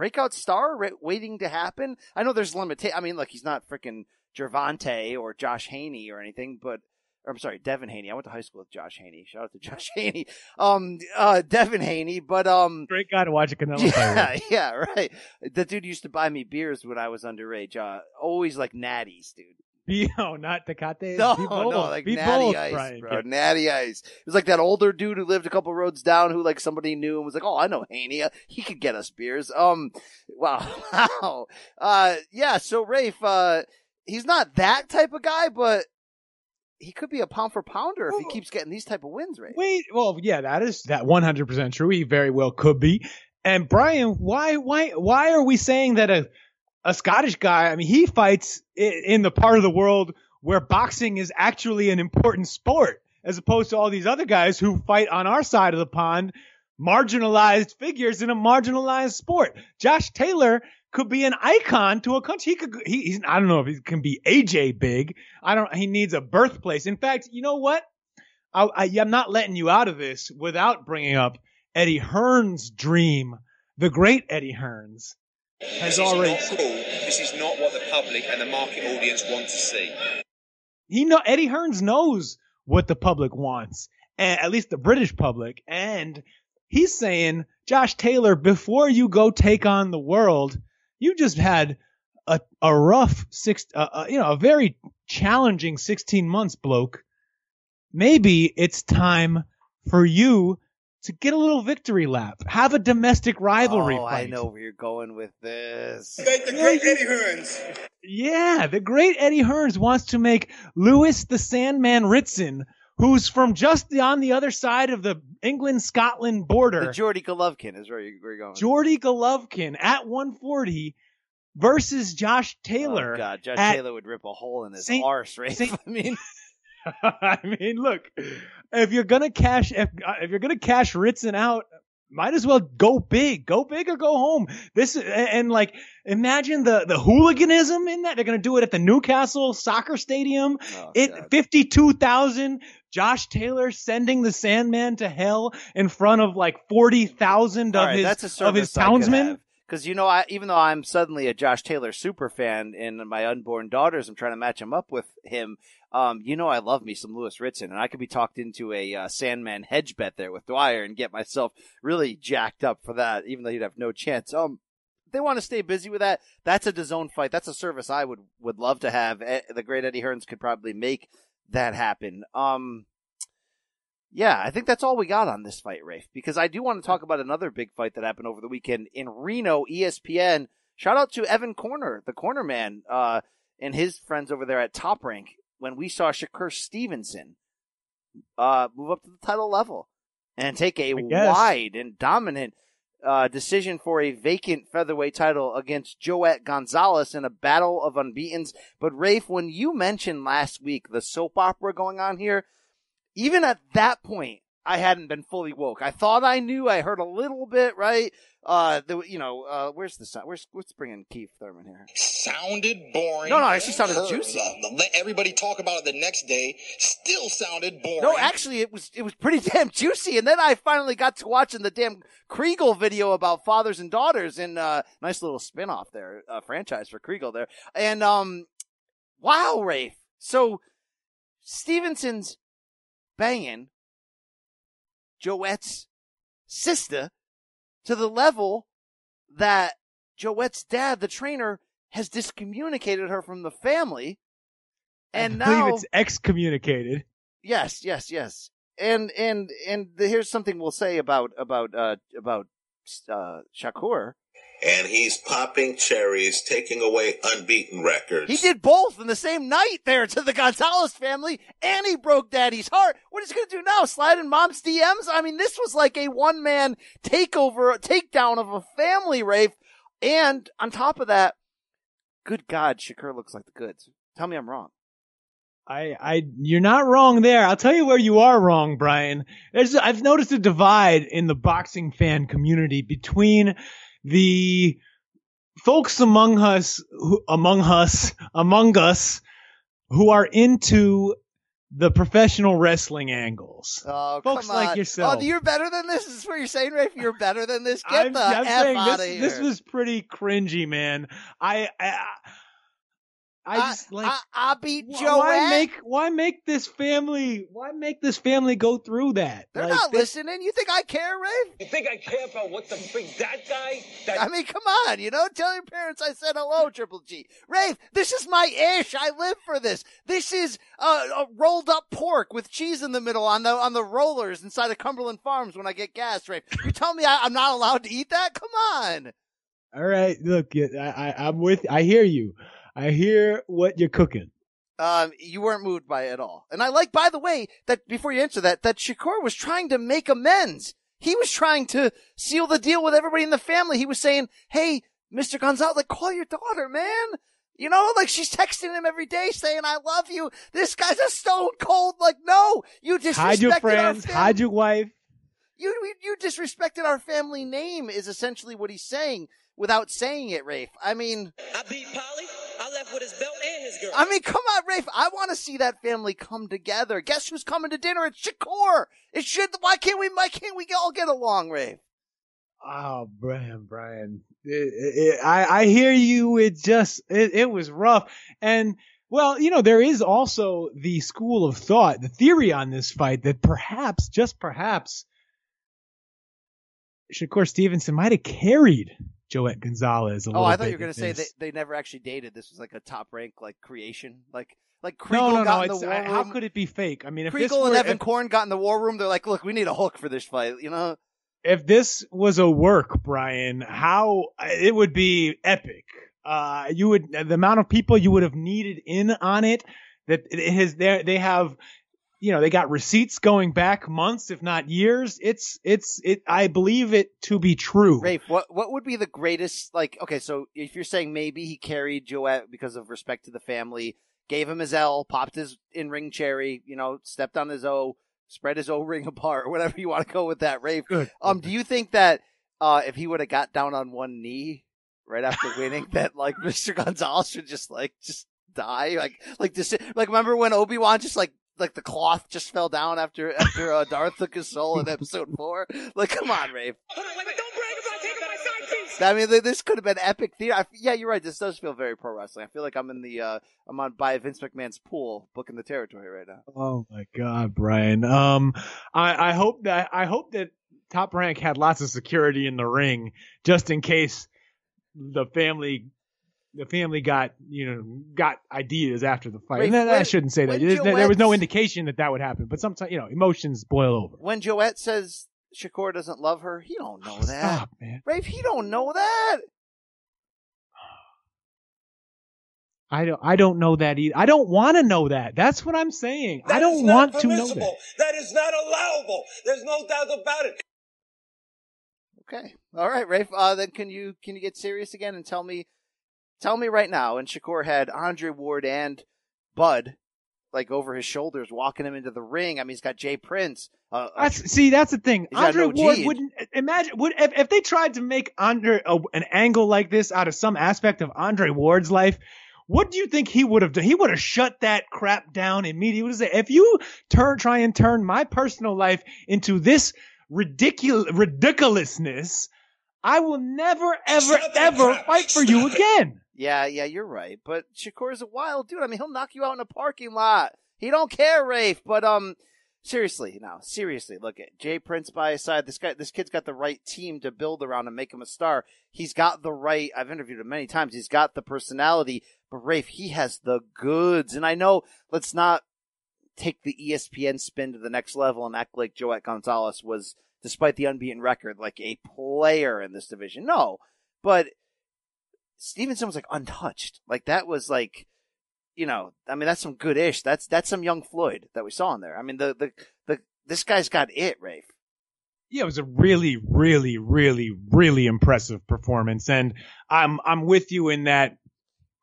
breakout star ra- waiting to happen? I know there's limitation. I mean, look, he's not freaking Gervonta or Josh Haney or anything, but. Or, I'm sorry, Devin Haney. I went to high school with Josh Haney. Shout out to Josh Haney. Um, uh, Devin Haney, but um, Great guy to watch a Canelo fight. yeah, yeah, right. The dude used to buy me beers when I was underage. Uh, always like natties, dude. Be, oh, not Tecate. No, Be no, like Be natty bold, ice, Brian. bro. Natty ice. It was like that older dude who lived a couple roads down who like somebody knew and was like, "Oh, I know Haney. Uh, He could get us beers." Um, wow, wow. Uh, yeah. So Rafe, uh, he's not that type of guy, but he could be a pound for pounder if he keeps getting these type of wins, Rafe. Wait, well, yeah, that is that 100% true. He very well could be. And Brian, why, why, why are we saying that a, a Scottish guy? I mean, he fights in the part of the world where boxing is actually an important sport, as opposed to all these other guys who fight on our side of the pond, marginalized figures in a marginalized sport. Josh Taylor could be an icon to a country. He could, he, he's, I don't know if he can be AJ big. I don't, he needs a birthplace. In fact, you know what? I, I, I'm not letting you out of this without bringing up Eddie Hearn's dream. The great Eddie Hearns has This already. is not cool. This is not what the public and the market audience want to see. He know Eddie Hearns knows what the public wants, and at least the British public. And he's saying, Josh Taylor, before you go take on the world, you just had a a rough six, uh, uh, you know, a very challenging 16 months, bloke. Maybe it's time for you to get a little victory lap, have a domestic rivalry oh, I know where you're going with this. The great Eddie Hearns. Yeah, the great Eddie Hearns wants to make Lewis the Sandman Ritson, who's from just on the other side of the England Scotland border, The Geordie Golovkin is where, you, where you're going. Geordie Golovkin at 140 versus Josh. Taylor. Oh, God, Josh Taylor would rip a hole in his Saint- arse, Rafe. Saint- I mean, I mean, look, if you're gonna cash, if, uh, if you're gonna cash Ritson out, might as well go big, go big or go home. This and, like, imagine the the hooliganism in that. They're gonna do it at the Newcastle soccer stadium. oh, It fifty two thousand. Josh Taylor sending the Sandman to hell in front of like forty thousand of right, his of his townsmen. Because you know, I even though I'm suddenly a Josh Taylor super fan, and my unborn daughters, I'm trying to match him up with him. Um, you know, I love me some Lewis Ritson, and I could be talked into a uh, Sandman hedge bet there with Dwyer and get myself really jacked up for that, even though you'd have no chance. Um, they want to stay busy with that. That's a DAZN fight. That's a service I would would love to have. Eh, The great Eddie Hearns could probably make that happen. Um, yeah, I think that's all we got on this fight, Rafe, because I do want to talk about another big fight that happened over the weekend in Reno, ESPN. Shout out to Evan Corner, the corner man, uh, and his friends over there at Top Rank when we saw Shakur Stevenson uh, move up to the title level and take a wide and dominant uh, decision for a vacant featherweight title against Joet Gonzalez in a battle of unbeatens. But Rafe, when you mentioned last week the soap opera going on here, even at that point, I hadn't been fully woke. I thought I knew. I heard a little bit, right? uh, the, you know, uh, where's the sound? Where's what's bringing Keith Thurman here. Sounded boring. No, no, actually sounded juicy. uh, Let everybody talk about it the next day. Still sounded boring. No, actually, it was it was pretty damn juicy. And then I finally got to watching the damn Kriegel video about fathers and daughters, and uh, nice little spin off there, uh, franchise for Kriegel there. And um, wow, Rafe. So Stevenson's banging Joet's sister to the level that Joet's dad, the trainer, has discommunicated her from the family. And I believe now it's excommunicated. Yes, yes, yes. And and and the, here's something we'll say about about uh about uh Shakur. And he's popping cherries, taking away unbeaten records. He did both in the same night there to the Gonzalez family, and he broke Daddy's heart. What is he gonna do now? Slide in Mom's DMs? I mean, this was like a one man takeover, takedown of a family, Rafe. And on top of that, good God, Shakur looks like the goods. Tell me I'm wrong. I, I, you're not wrong there. I'll tell you where you are wrong, Brian. There's, I've noticed a divide in the boxing fan community between the folks among us, who, among us, among us, who are into the professional wrestling angles. Oh, Folks come like yourself. Oh, you're better than this? Is what you're saying, Rafe? You're better than this? Get I'm, the I'm F saying out this, of here. this was pretty cringy, man. I, I, I just like. I, I beat Joe. Why make why make this family why make this family go through that? They're Like, not this- listening. You think I care, Rafe? You think I care about what the freak that guy? That I mean, come on. You know, tell your parents I said hello, Triple G. Rafe, this is my ish. I live for this. This is uh, a rolled up pork with cheese in the middle on the on the rollers inside of Cumberland Farms when I get gas. Rafe, you tell me I, I'm not allowed to eat that? Come on. All right, look, I, I I'm with. I hear you. I hear what you're cooking. Um, you weren't moved by it at all. And I like, by the way, that before you answer that, that Shakur was trying to make amends. He was trying to seal the deal with everybody in the family. He was saying, Hey, Mr. Gonzalez, like, call your daughter, man. You know, like she's texting him every day saying, I love you. This guy's a stone cold. Like, no, you disrespected Hide your friends. fam- Hide your wife. you, you, you disrespected our family name is essentially what he's saying without saying it, Rafe. I mean, I beat Polly. I left with his belt and his girl. I mean, come on, Rafe. I want to see that family come together. Guess who's coming to dinner? It's Shakur. It should. Why can't we? Why can't we all get along, Rafe? Oh, Brian, Brian, it, it, I I hear you. It just it, it was rough, and well, you know, there is also the school of thought, the theory on this fight that perhaps, just perhaps, Shakur Stevenson might have carried Joet Gonzalez a Oh, I thought you were gonna say they they never actually dated. This was like a top rank like creation, like like Kriegel No, no, no. in the war I- how could it be fake? I mean, if this Kriegel were, and Evan if, Korn got in the war room. They're like, look, we need a hook for this fight. You know. if this was a work, Brian, how it would be epic. Uh, you would the amount of people you would have needed in on it. That it has there they have, you know, they got receipts going back months, if not years. It's it's it. I believe it to be true. Rafe, what what would be the greatest like okay, so if you're saying maybe he carried Joet because of respect to the family, gave him his L, popped his in ring cherry, you know, stepped on his O, spread his O ring apart, whatever you want to go with that, Rafe. Good. Um, do you think that uh if he would have got down on one knee right after winning, that like Mr. Gonzalez should just like just die? Like like this like remember when Obi Wan just like like the cloth just fell down after after uh, Darth took his soul in episode four. Like, come on, Rafe. Hold on, don't my. I mean, this could have been epic theater. I, yeah, you're right. This does feel very pro wrestling. I feel like I'm in the, uh, I'm on by Vince McMahon's pool, booking the territory right now. Oh my God, Brian. Um, I, I hope that I hope that Top Rank had lots of security in the ring just in case the family, the family got you know got ideas after the fight. Wait, and I when- shouldn't say that. when There, there was no indication that that would happen, but sometimes you know emotions boil over. When Joet says Shakur doesn't love her, he don't know that. Stop, man. Rafe, he don't know that. I don't. I don't know that either. I don't want to know that. That's what I'm saying. I don't want to know that. permissible. That is not allowable. There's no doubt about it. Okay. All right, Rafe. Uh, then can you can you get serious again and tell me, tell me right now? And Shakur had Andre Ward and Bud like over his shoulders, walking him into the ring. I mean, he's got Jay Prince. Uh, a That's, see, that's the thing. Andre Ward wouldn't imagine would if, if they tried to make Andre a, an angle like this out of some aspect of Andre Ward's life. What do you think he would have done? He would have shut that crap down immediately. Say, if you turn, try and turn my personal life into this ridiculous ridiculousness, I will never, ever, Shut ever crap. fight for you it. again. Yeah, yeah, you're right. But Shakur's a wild dude. I mean, he'll knock you out in a parking lot. He don't care, Rafe. But um, seriously, now seriously, look at Jay Prince by his side. This guy, this kid's got the right team to build around and make him a star. He's got the right. I've interviewed him many times. He's got the personality. But Rafe, he has the goods. And I know. Let's not take the ESPN spin to the next level and act like Joet Gonzalez was, despite the unbeaten record, like a player in this division. No, but Stevenson was like untouched. Like that was like, you know, I mean, that's some good ish. That's, that's some young Floyd that we saw in there. I mean, the, the, the, this guy's got it, Rafe. Yeah, it was a really, really, really, really impressive performance, and I'm I'm with you in that.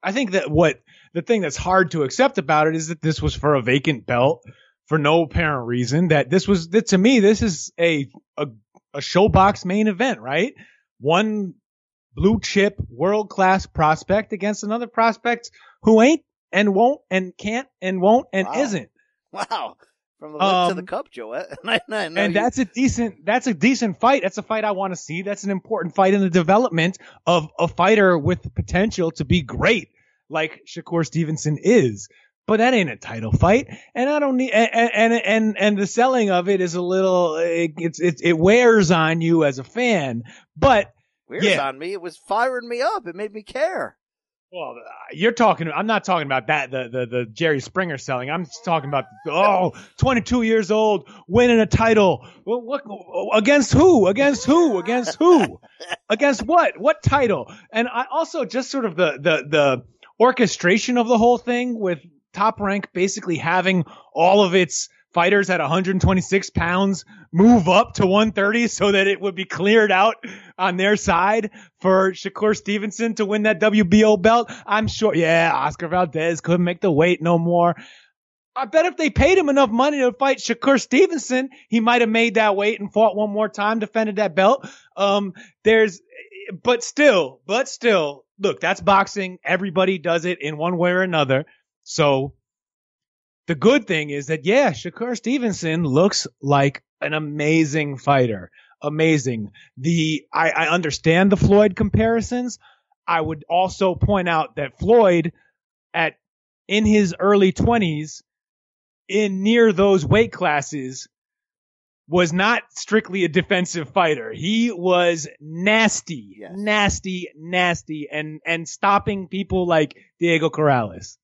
I think that what the thing that's hard to accept about it is that this was for a vacant belt for no apparent reason. That this was that to me this is a a, a ShoBox main event, right? One blue chip world class prospect against another prospect who ain't and won't and can't and won't and Wow. isn't. Wow. From the lip to the Um, cup, Joet. I, I and that's a decent that's a decent fight. That's a fight I want to see. That's an important fight in the development of a fighter with the potential to be great, like Shakur Stevenson is. But that ain't a title fight, and I don't need and and and, and the selling of it is a little it, it's it, it wears on you as a fan. But weird yeah. on me. It was firing me up. It made me care. well, uh, you're talking. I'm not talking about that the the the Jerry Springer selling. I'm just talking about oh, 22 years old, winning a title. Well, what against who? Against who? Against who? against what? What title? And I also just sort of the the the orchestration of the whole thing with Top Rank basically having all of its fighters at 126 pounds move up to 130 so that it would be cleared out on their side for Shakur Stevenson to win that WBO belt. I'm sure, yeah, Oscar Valdez couldn't make the weight no more. I bet if they paid him enough money to fight Shakur Stevenson, he might have made that weight and fought one more time, defended that belt. Um, there's, but still, but still, look, that's boxing. Everybody does it in one way or another. So the good thing is that, yeah, Shakur Stevenson looks like an amazing fighter. Amazing. The, I, I understand the Floyd comparisons. I would also point out that Floyd at, in his early twenties, in near those weight classes, was not strictly a defensive fighter. He was nasty, Yes. nasty, nasty, and, and stopping people like Diego Corrales.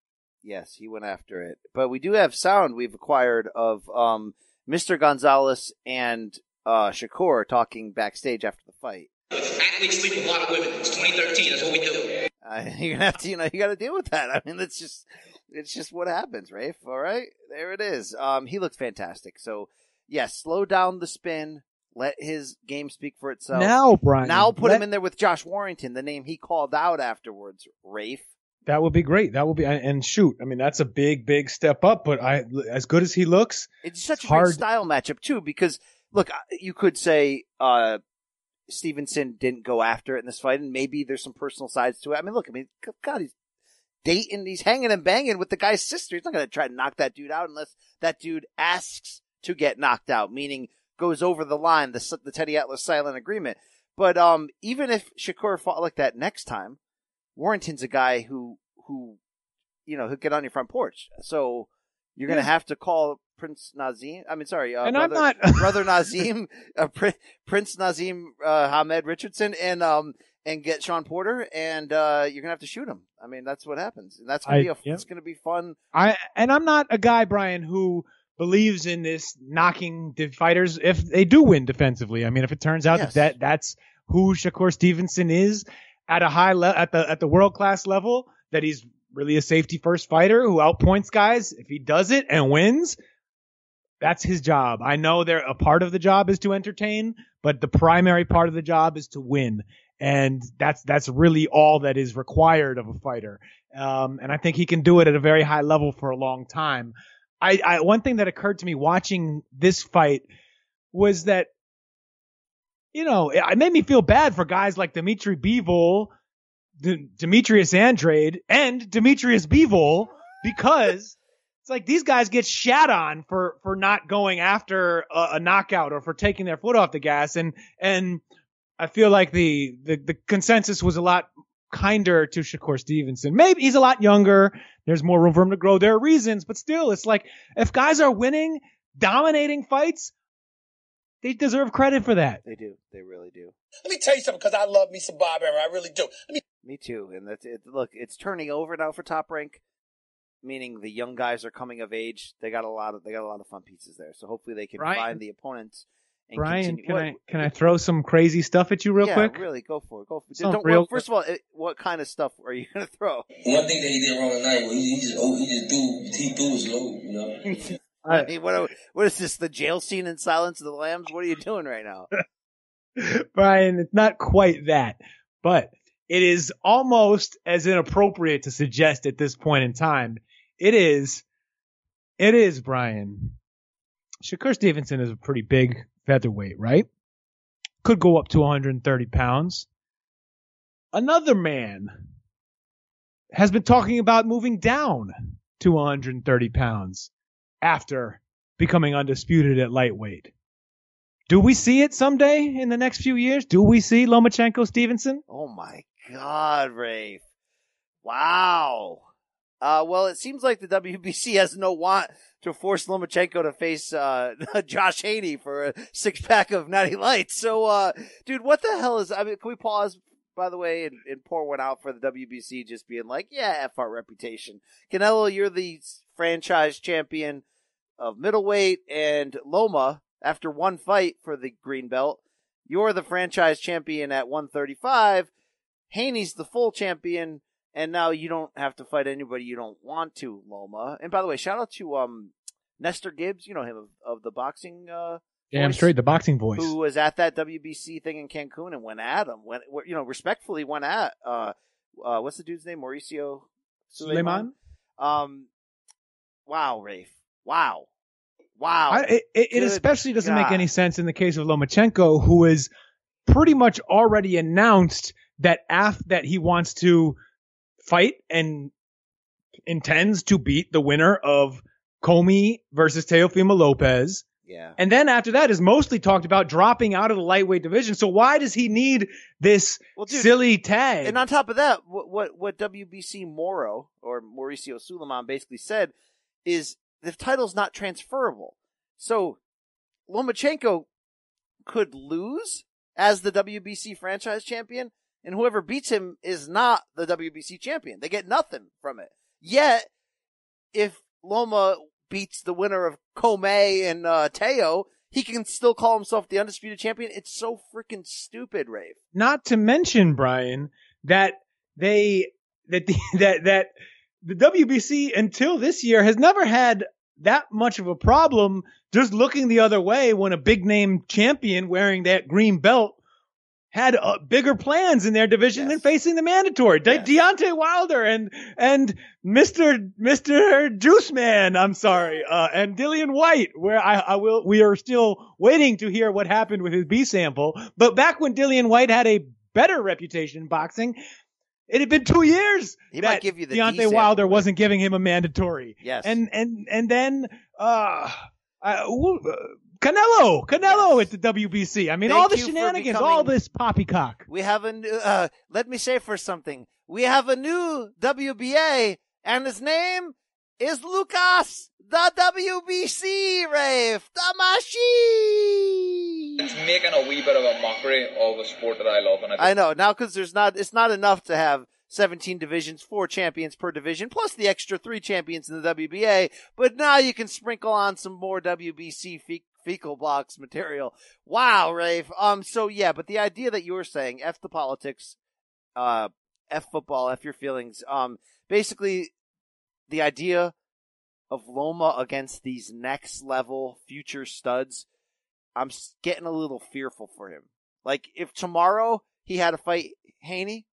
Yes, he went after it. But we do have sound we've acquired of um, Mr. Gonzalez and uh, Shakur talking backstage after the fight. Athletes sleep with a lot of women. It's 2013. That's what we do. Uh, you're gonna have to, you know, you got to deal with that. I mean, that's just, it's just what happens, Rafe. All right, there it is. Um, he looked fantastic. So, yes, slow down the spin. Let his game speak for itself. now, Brian. now put let- him in there with Josh Warrington, the name he called out afterwards. Rafe. That would be great. That would be, and shoot, I mean, that's a big, big step up. But I, as good as he looks, It's such It's a great hard- style matchup too, because look, uh, you could say uh, Stevenson didn't go after it in this fight, and maybe there's some personal sides to it. I mean, look, I mean, God, he's dating, he's hanging and banging with the guy's sister. He's not going to try to knock that dude out unless that dude asks to get knocked out, meaning goes over the line, the the Teddy Atlas silent agreement. But um, even if Shakur fought like that next time, Warrington's a guy who who you know who get on your front porch. So you're gonna have to call Prince Nazim. I mean, sorry, uh, and brother, I'm not. brother Nazim, uh, Prin- Prince Nazim uh, Hamed Richardson, and um and get Sean Porter, and uh, you're gonna have to shoot him. I mean, that's what happens, and that's gonna I- be a, yeah. it's gonna be fun. I and I'm not a guy, Brian, who believes in this knocking the fighters if they do win defensively. I mean, if it turns out Yes. that that's who Shakur Stevenson is at a high level, at the at the world class level, that he's really a safety first fighter who outpoints guys. If he does it and wins, that's his job. I know there a part of the job is to entertain, but the primary part of the job is to win. And that's that's really all that is required of a fighter. Um, and I think he can do it at a very high level for a long time. I, I one thing that occurred to me watching this fight was that you know it, it made me feel bad for guys like Dimitri Bivol, D- Demetrius Andrade, and Demetrius Bivol because it's like these guys get shat on for for not going after a, a knockout or for taking their foot off the gas and and I feel like the the, the consensus was a lot kinder to Shakur Stevenson. Maybe he's a lot younger. There's more room for him to grow. There are reasons, but still, it's like if guys are winning, dominating fights, they deserve credit for that. They do. They really do. Let me tell you something, because I love me some Bob Arum. I really do. Let me Me too. And that's it. Look, it's turning over now for Top Rank, meaning the young guys are coming of age. They got a lot of they got a lot of fun pieces there. So hopefully they can Brian- find the opponents. And Brian, continue. can What- I can I throw some crazy stuff at you real yeah, quick? really, go for it. Go for it. Don't, real- well, first of all, it, what kind of stuff are you going to throw? One thing that he did wrong tonight, well, he, he just oh, he just threw he threw his load, you know. I mean, what, are- what is this? The jail scene in Silence of the Lambs? What are you doing right now? Brian, it's not quite that, but it is almost as inappropriate to suggest at this point in time. It is, it is, Brian. Shakur Stevenson is a pretty big featherweight, right? Could go up to 130 pounds. Another man has been talking about moving down to 130 pounds after becoming undisputed at lightweight. Do we see it someday in the next few years? Do we see Lomachenko Stevenson? Oh my God, Rafe. Wow. Uh, well, it seems like the WBC has no want to force Lomachenko to face, uh, Josh Haney for a six pack of Natty Lights. So, uh, dude, what the hell is, I mean, can we pause, by the way, and, and pour one out for the WBC just being like, yeah, F our reputation. Canelo, you're the franchise champion of middleweight and Loma after one fight for the green belt. You're the franchise champion at 135. Haney's the full champion, and now you don't have to fight anybody you don't want to, Loma. And by the way, shout out to um Nestor Gibbs, you know him of, of the boxing uh Damn voice, straight, the boxing voice. who was at that WBC thing in Cancun and went at him. Went you know, respectfully went at uh uh what's the dude's name? Mauricio Sulaiman? Um wow, Rafe. Wow. Wow. I, it, it, especially doesn't make any sense in the case of Lomachenko, who is pretty much already announced that af that he wants to fight and intends to beat the winner of Commey versus Teofimo Lopez. yeah. And then after that is mostly talked about dropping out of the lightweight division. So why does he need this Well, dude, silly tag? And on top of that, what what, what WBC Moro or Mauricio Sulaiman basically said is the title's not transferable. So Lomachenko could lose as the WBC franchise champion, and whoever beats him is not the WBC champion. They get nothing from it. Yet, if Loma beats the winner of Commey and uh, Teo, he can still call himself the undisputed champion. It's so freaking stupid, Rafe. not to mention Brian that they that the, that that the WBC until this year has never had that much of a problem just looking the other way when a big name champion wearing that green belt had uh, bigger plans in their division Yes. than facing the mandatory. De- Yes. Deontay Wilder and and Mr. Mr. Juice Man, I'm sorry, uh, and Dillian Whyte, where I, I will we are still waiting to hear what happened with his B sample. But back when Dillian Whyte had a better reputation in boxing, it had been two years He might give you the Deontay Wilder wasn't giving him a mandatory. Yes. And and and then uh, who- uh Canelo, Canelo Yes. at the WBC. I mean, Thank all the shenanigans, becoming- all this poppycock. We have a new, uh, let me say for something. We have a new WBA and his name is Lucas, the WBC Rafe, Damashi. It's making a wee bit of a mockery of a sport that I love, and I, I know now because there's not, it's not enough to have 17 divisions, four champions per division, plus the extra three champions in the WBA. But now you can sprinkle on some more WBC fe- fecal box material. Wow, Rafe. Um, so yeah, but the idea that you were saying, F the politics, uh, F football, F your feelings. Um, basically the idea of Loma against these next level future studs, I'm getting a little fearful for him. Like if tomorrow he had to fight Haney,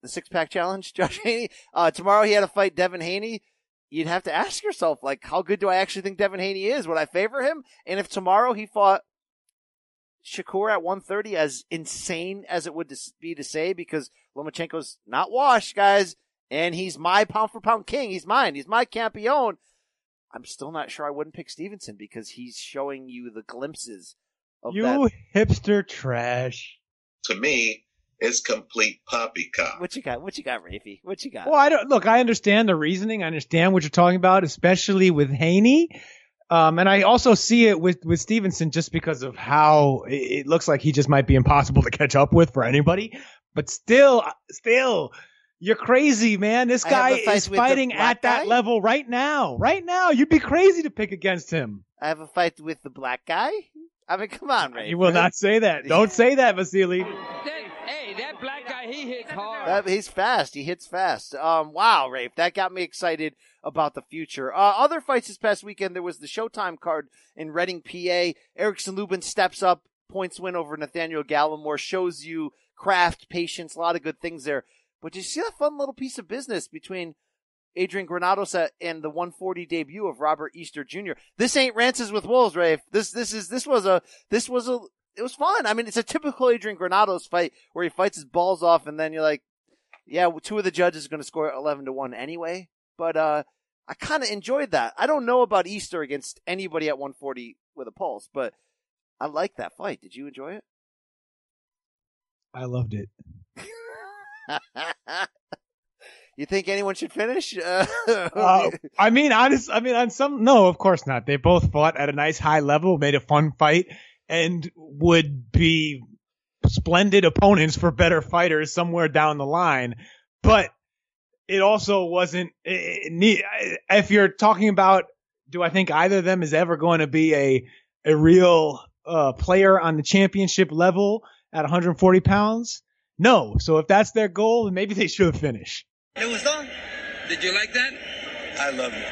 the six pack challenge, Josh Haney. Uh, tomorrow he had to fight Devin Haney. You'd have to ask yourself, like, how good do I actually think Devin Haney is? Would I favor him? And if tomorrow he fought Shakur at 130, as insane as it would be to say, because Lomachenko's not washed, guys, and he's my pound for pound king. He's mine. He's my campione. I'm still not sure I wouldn't pick Stevenson because he's showing you the glimpses of You that. hipster trash. To me, it's complete poppycock. What you got? What you got, Rafi? What you got? Well, I don't look. I understand the reasoning. I understand what you're talking about, especially with Haney. Um, and I also see it with with Stevenson just because of how it it looks like he just might be impossible to catch up with for anybody. But still, still, you're crazy, man. This guy fight is fighting at that guy? level right now. Right now, you'd be crazy to pick against him. I have a fight with the black guy. I mean, come on, Rafi. You will not say that. Don't say that, Vasily. hey, that black guy, he hits hard. That, he's fast. He hits fast. Um, wow, Rafe, that got me excited about the future. Uh, other fights this past weekend, there was the Showtime card in Reading, PA. Erickson Lubin steps up, points win over Nathaniel Gallimore, shows you craft, patience, a lot of good things there. But did you see that fun little piece of business between Adrian Granados and the 140 debut of Robert Easter Jr. This ain't Rances with Wolves, Rafe. This, this is, this was a, this was a, it was fun. I mean, it's a typical Adrian Granados fight where he fights his balls off and then you're like, yeah, two of the judges are going to score 11 to 1 anyway. But, uh, I kind of enjoyed that. I don't know about Easter against anybody at 140 with a pulse, but I like that fight. Did you enjoy it? I loved it. You think anyone should finish? Uh, Uh, I mean, honest. I mean, on some, no, of course not. They both fought at a nice high level, made a fun fight, and would be splendid opponents for better fighters somewhere down the line. But it also wasn't. It, it if you're talking about, do I think either of them is ever going to be a a real uh, player on the championship level at 140 pounds? No. So if that's their goal, then maybe they should finish. It was done. Did you like that? I love you.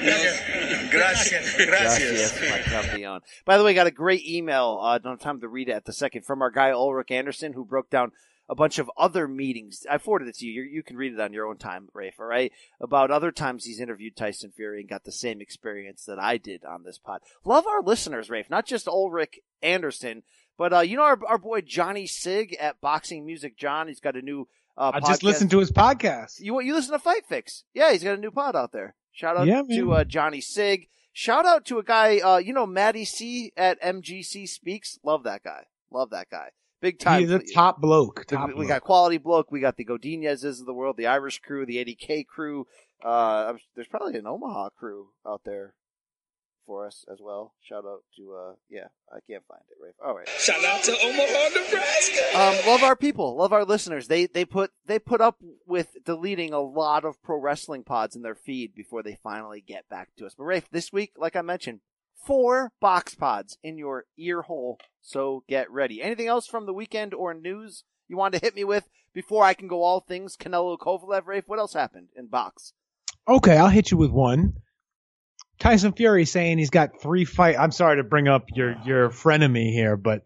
Gracias. Gracias, my campeon. By the way, got a great email. Uh, don't have time to read it at the second from our guy Ulrich Anderson, who broke down a bunch of other meetings. I forwarded it to you. You, you can read it on your own time, Rafe. All right, about other times he's interviewed Tyson Fury and got the same experience that I did on this pod. Love our listeners, Rafe. Not just Ulrich Anderson, but uh, you know our our boy Johnny Sig at Boxing Music John. He's got a new. Uh, I just listened to his podcast. You you listen to Fight Fix? Yeah, he's got a new pod out there. Shout out Yeah, to uh, Johnny Sig. Shout out to a guy, uh, you know, Matty C at MGC Speaks. Love that guy. Love that guy. Big time. He's a top bloke. Top we bloke. got quality bloke. We got the Godinez's of the world, the Irish crew, the 80K crew. Uh, there's probably an Omaha crew out there for us as well. Shout out to, uh, yeah, I can't find it, Rafe. All right. Shout out to Omaha, Nebraska. Um, love our people, love our listeners. They they put they put up with deleting a lot of pro wrestling pods in their feed before they finally get back to us. But Rafe, this week, like I mentioned, four box pods in your ear hole. So get ready. Anything else from the weekend or news you wanted to hit me with before I can go all things Canelo Kovalev? Rafe, what else happened in box? Okay, I'll hit you with one. Tyson Fury saying he's got three fight. I'm sorry to bring up your your frenemy here, but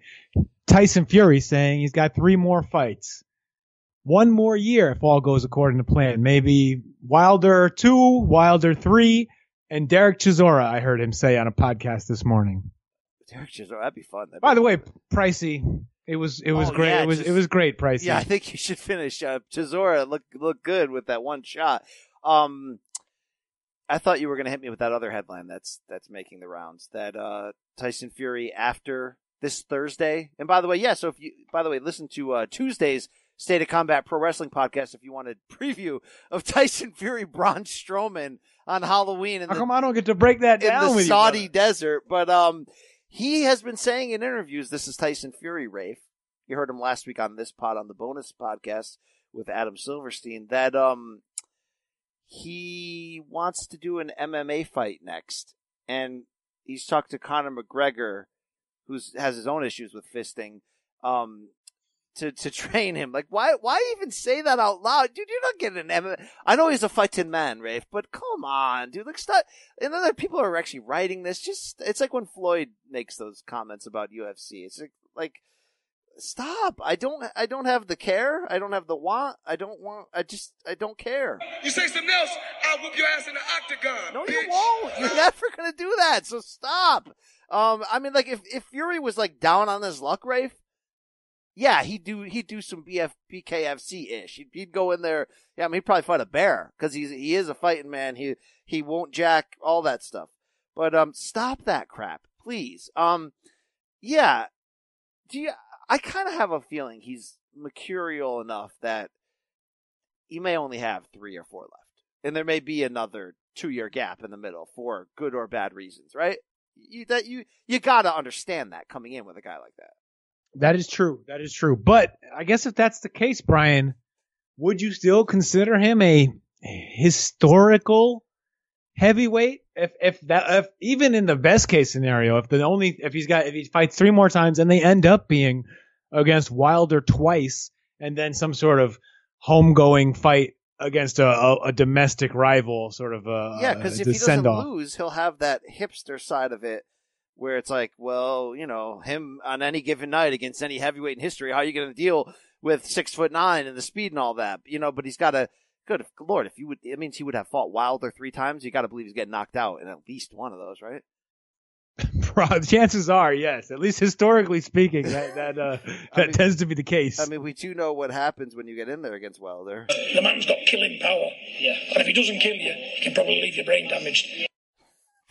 Tyson Fury saying he's got three more fights, one more year if all goes according to plan. Maybe Wilder two, Wilder three, and Derek Chisora. I heard him say on a podcast this morning. Derek Chisora, that'd be fun. That'd By be the way, Pricey, it was it was Oh, great. yeah, it was just- it was great, Pricey. Yeah, I think you should finish. Uh, Chisora look look good with that one shot. Um, I thought you were going to hit me with that other headline that's that's making the rounds. That uh, Tyson Fury after this Thursday. And by the way, yeah. So if you, by the way, listen to uh, Tuesday's State of Combat Pro Wrestling podcast if you want a preview of Tyson Fury Braun Strowman on Halloween. How the, come I don't get to break that down in the Saudi you? desert. But um, he has been saying in interviews, this is Tyson Fury, Rafe. You heard him last week on this pod on the bonus podcast with Adam Silverstein that um he wants to do an MMA fight next, and he's talked to Conor McGregor, who has his own issues with fisting. Um, to, to train him. Like, why, why even say that out loud? Dude, you're not getting an MMA. I know he's a fighting man, Rafe, but come on, dude. Like, stop. And then people are actually writing this. Just, it's like when Floyd makes those comments about UFC. It's like, like stop. I don't. I don't have the care. I don't have the want. I don't want. I just. I don't care. You say something else, I'll whoop your ass in the octagon. No, bitch. you won't. You're never gonna do that. So stop. Um, I mean, like if if Fury was like down on his luck, Rafe, yeah, he'd do he'd do some BF BKFC ish. He'd, he'd go in there. Yeah, I mean, he'd probably fight a bear because he's he is a fighting man. He he won't jack all that stuff. But um, stop that crap, please. Um, yeah. Do you? I kind of have a feeling he's mercurial enough that he may only have three or four left, and there may be another two year gap in the middle for good or bad reasons, right? You that you you gotta understand that coming in with a guy like that. That is true. That is true. But I guess if that's the case, Brian, would you still consider him a historical heavyweight? If if that if even in the best case scenario, if the only if he's got if he fights three more times and they end up being against Wilder twice and then some sort of homegoing fight against a, a, a domestic rival, sort of a Yeah, because if he doesn't off. lose, he'll have that hipster side of it where it's like, well, you know, him on any given night against any heavyweight in history, how are you going to deal with six foot nine and the speed and all that? You know, but he's got to. Good lord, if you would, it means he would have fought Wilder three times. You got to believe he's getting knocked out in at least one of those, right? Chances are, yes. At least historically speaking, that that uh, that mean- tends to be the case. I mean, we do know what happens when you get in there against Wilder. The man's got killing power. Yeah. And if he doesn't kill you, he can probably leave your brain damaged.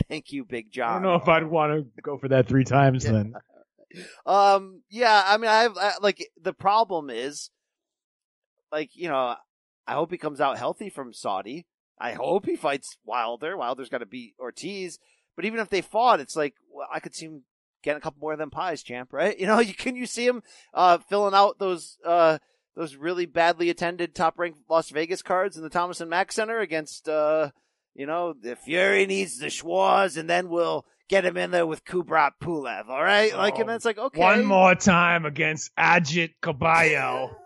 Thank you, Big John. I don't know if I'd want to go for that three times then. Um, yeah, I mean, I've I, like the problem is, like you know, I hope he comes out healthy from Saudi. I hope he fights Wilder. Wilder's got to beat Ortiz. But even if they fought, it's like well, I could see him getting a couple more of them pies, champ. Right? You know, you can you see him uh filling out those uh those really badly attended top ranked Las Vegas cards in the Thomas and Mack Center against uh you know the Fury needs the Schwarz, and then we'll get him in there with Kubrat Pulev. All right, like and Oh, it's like okay, One more time against Ajit Caballo.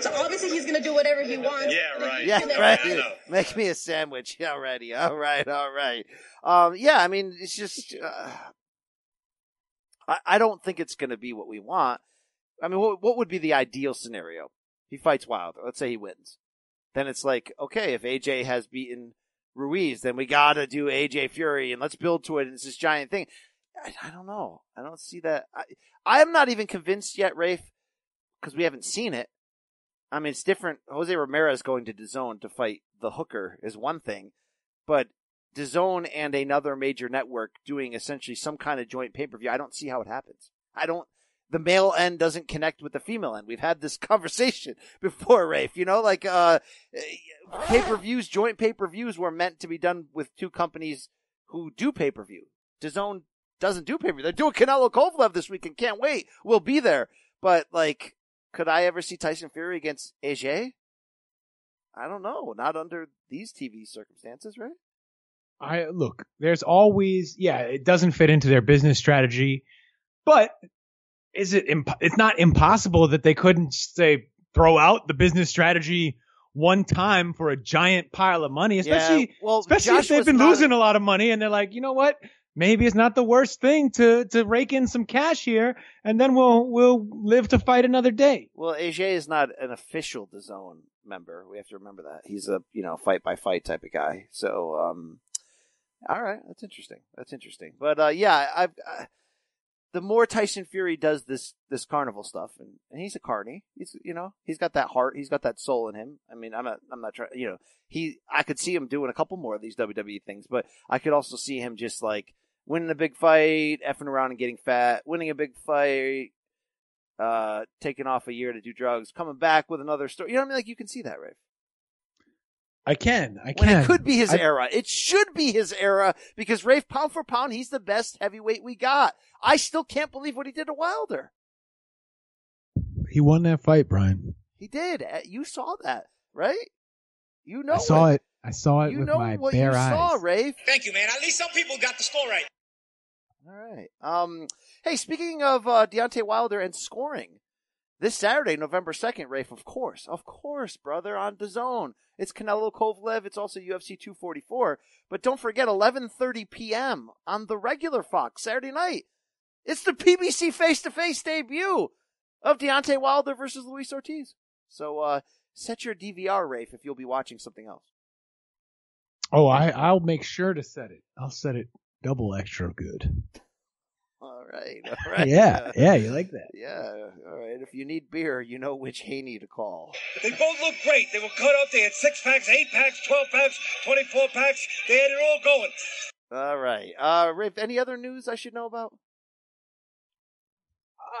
So obviously he's gonna do whatever he wants. Yeah, right. Yeah, Yeah, right. I know. Make me a sandwich already. All right, all right. Um, yeah, I mean, it's just, uh, I, I don't think it's going to be what we want. I mean, what, what would be the ideal scenario? He fights Wilder. Let's say he wins. Then it's like, okay, if AJ has beaten Ruiz, then we got to do AJ Fury and let's build to it. And it's this giant thing. I, I don't know. I don't see that. I, I'm not even convinced yet, Rafe, because we haven't seen it. I mean, it's different. Jose Ramirez going to DAZN to fight the hooker is one thing, but DAZN and another major network doing essentially some kind of joint pay per view. I don't see how it happens. I don't. The male end doesn't connect with the female end. We've had this conversation before, Rafe. You know, like uh, pay per views, joint pay per views were meant to be done with two companies who do pay per view. DAZN doesn't do pay per view. They're doing Canelo Kovalev this week and can't wait. We'll be there. But like, could I ever see Tyson Fury against AJ? I don't know. Not under these TV circumstances, right? I look, there's always yeah, it doesn't fit into their business strategy, but is it imp- it's not impossible that they couldn't say throw out the business strategy one time for a giant pile of money, especially yeah, well, especially if they've been losing a lot of money and they're like, you know what? Maybe it's not the worst thing to to rake in some cash here, and then we'll we'll live to fight another day. Well, AJ is not an official DAZN member. We have to remember that he's a you know fight by fight type of guy. So, um, all right, that's interesting. That's interesting. But uh, yeah, I've. I, the more Tyson Fury does this this carnival stuff, and, and he's a carny, he's you know he's got that heart, he's got that soul in him. I mean, I'm not I'm not trying, you know, he I could see him doing a couple more of these WWE things, but I could also see him just like winning a big fight, effing around and getting fat, winning a big fight, uh, taking off a year to do drugs, coming back with another story. You know what I mean? Like you can see that, Rafe. I can, I When can. it could be his I- era. It should be his era because Rafe, pound for pound, he's the best heavyweight we got. I still can't believe what he did to Wilder. He won that fight, Brian. He did. Uh, You saw that, right? You know I saw it. I saw it You with know my what bare you eyes. saw, Rafe. Thank you, man. At least some people got the score right. All right. Um. Hey, speaking of uh, Deontay Wilder and scoring, this Saturday, November second, Rafe. Of course, of course, brother, on the zone. It's Canelo Kovalev. It's also UFC 244. But don't forget, 11:30 p.m. on the regular Fox Saturday night. It's the PBC face-to-face debut of Deontay Wilder versus Luis Ortiz. So uh, set your DVR, Rafe, if you'll be watching something else. Oh, I I'll make sure to set it. I'll set it double extra good. All right, all right. Yeah, yeah, you like that. Yeah, all right. If you need beer, you know which Haney to call. They both look great. They were cut up. They had six packs, eight packs, twelve packs, twenty-four packs. They had it all going. All right. Uh, Rafe, any other news I should know about?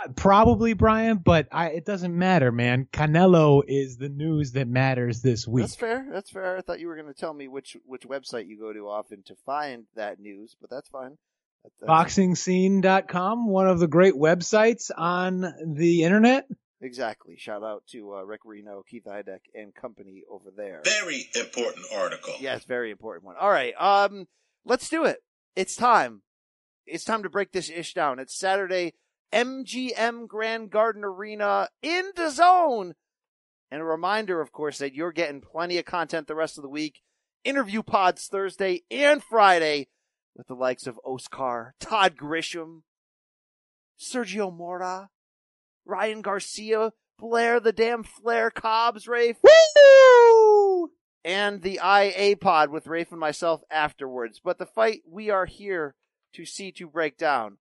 Uh, probably Brian, but I, it doesn't matter, man. Canelo is the news that matters this week. That's fair. That's fair. I thought you were going to tell me which which website you go to often to find that news, but that's fine. That- that's- BoxingScene.com, one of the great websites on the internet. Exactly. Shout out to uh, Rick Reeno, Keith Idec, and company over there. Very important article. Yes, very important one. All right. Um, let's do it. It's time. It's time to break this ish down. It's Saturday, MGM Grand Garden Arena in the zone. And a reminder, of course, that you're getting plenty of content the rest of the week. Interview pods Thursday and Friday with the likes of Oscar, Todd Grisham, Sergio Mora, Ryan Garcia, Blair the damn Flair Cobbs, Rafe. Woo! and the IA pod with Rafe and myself afterwards. But the fight we are here to see to break down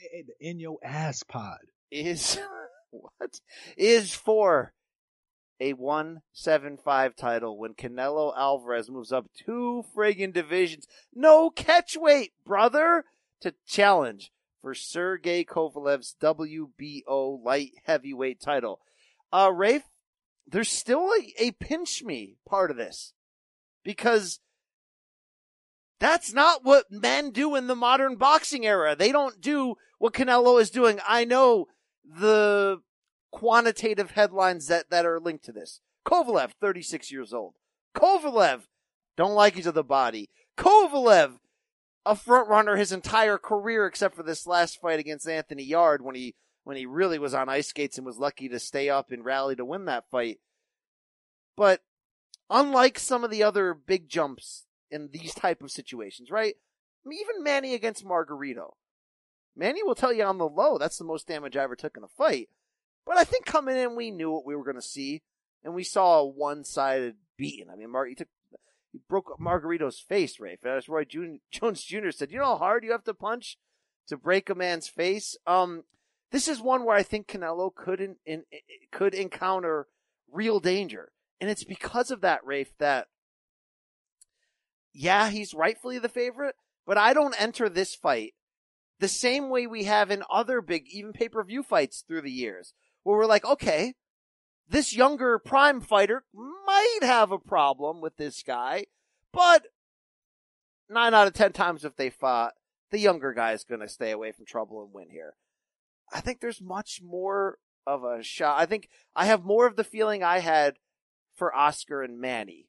Hey, the in your ass pod. is what is for a 175 title when Canelo Alvarez moves up two friggin' divisions. No catch weight, brother, to challenge for Sergey Kovalev's WBO light heavyweight title. Uh, Rafe, there's still a, a pinch me part of this because that's not what men do in the modern boxing era. They don't do what Canelo is doing. I know the quantitative headlines that, that are linked to this. Kovalev, 36 years old. Kovalev, don't like each other body. Kovalev, a front runner his entire career except for this last fight against Anthony Yarde when he when he really was on ice skates and was lucky to stay up and rally to win that fight. But unlike some of the other big jumps in these type of situations, right? I mean, even Manny against Margarito. Manny will tell you on the low, that's the most damage I ever took in a fight. But I think coming in, we knew what we were going to see, and we saw a one-sided beating. I mean, Mar- he took, he broke Margarito's face, Rafe. As Roy Jun- Jones Jr. said, you know how hard you have to punch to break a man's face? Um, this is one where I think Canelo could in, in, could encounter real danger. And it's because of that, Rafe, that yeah, he's rightfully the favorite, but I don't enter this fight the same way we have in other big, even pay-per-view fights through the years, where we're like, okay, this younger prime fighter might have a problem with this guy, but nine out of ten times if they fought, the younger guy is going to stay away from trouble and win here. I think there's much more of a shot. I think I have more of the feeling I had for Oscar and Manny.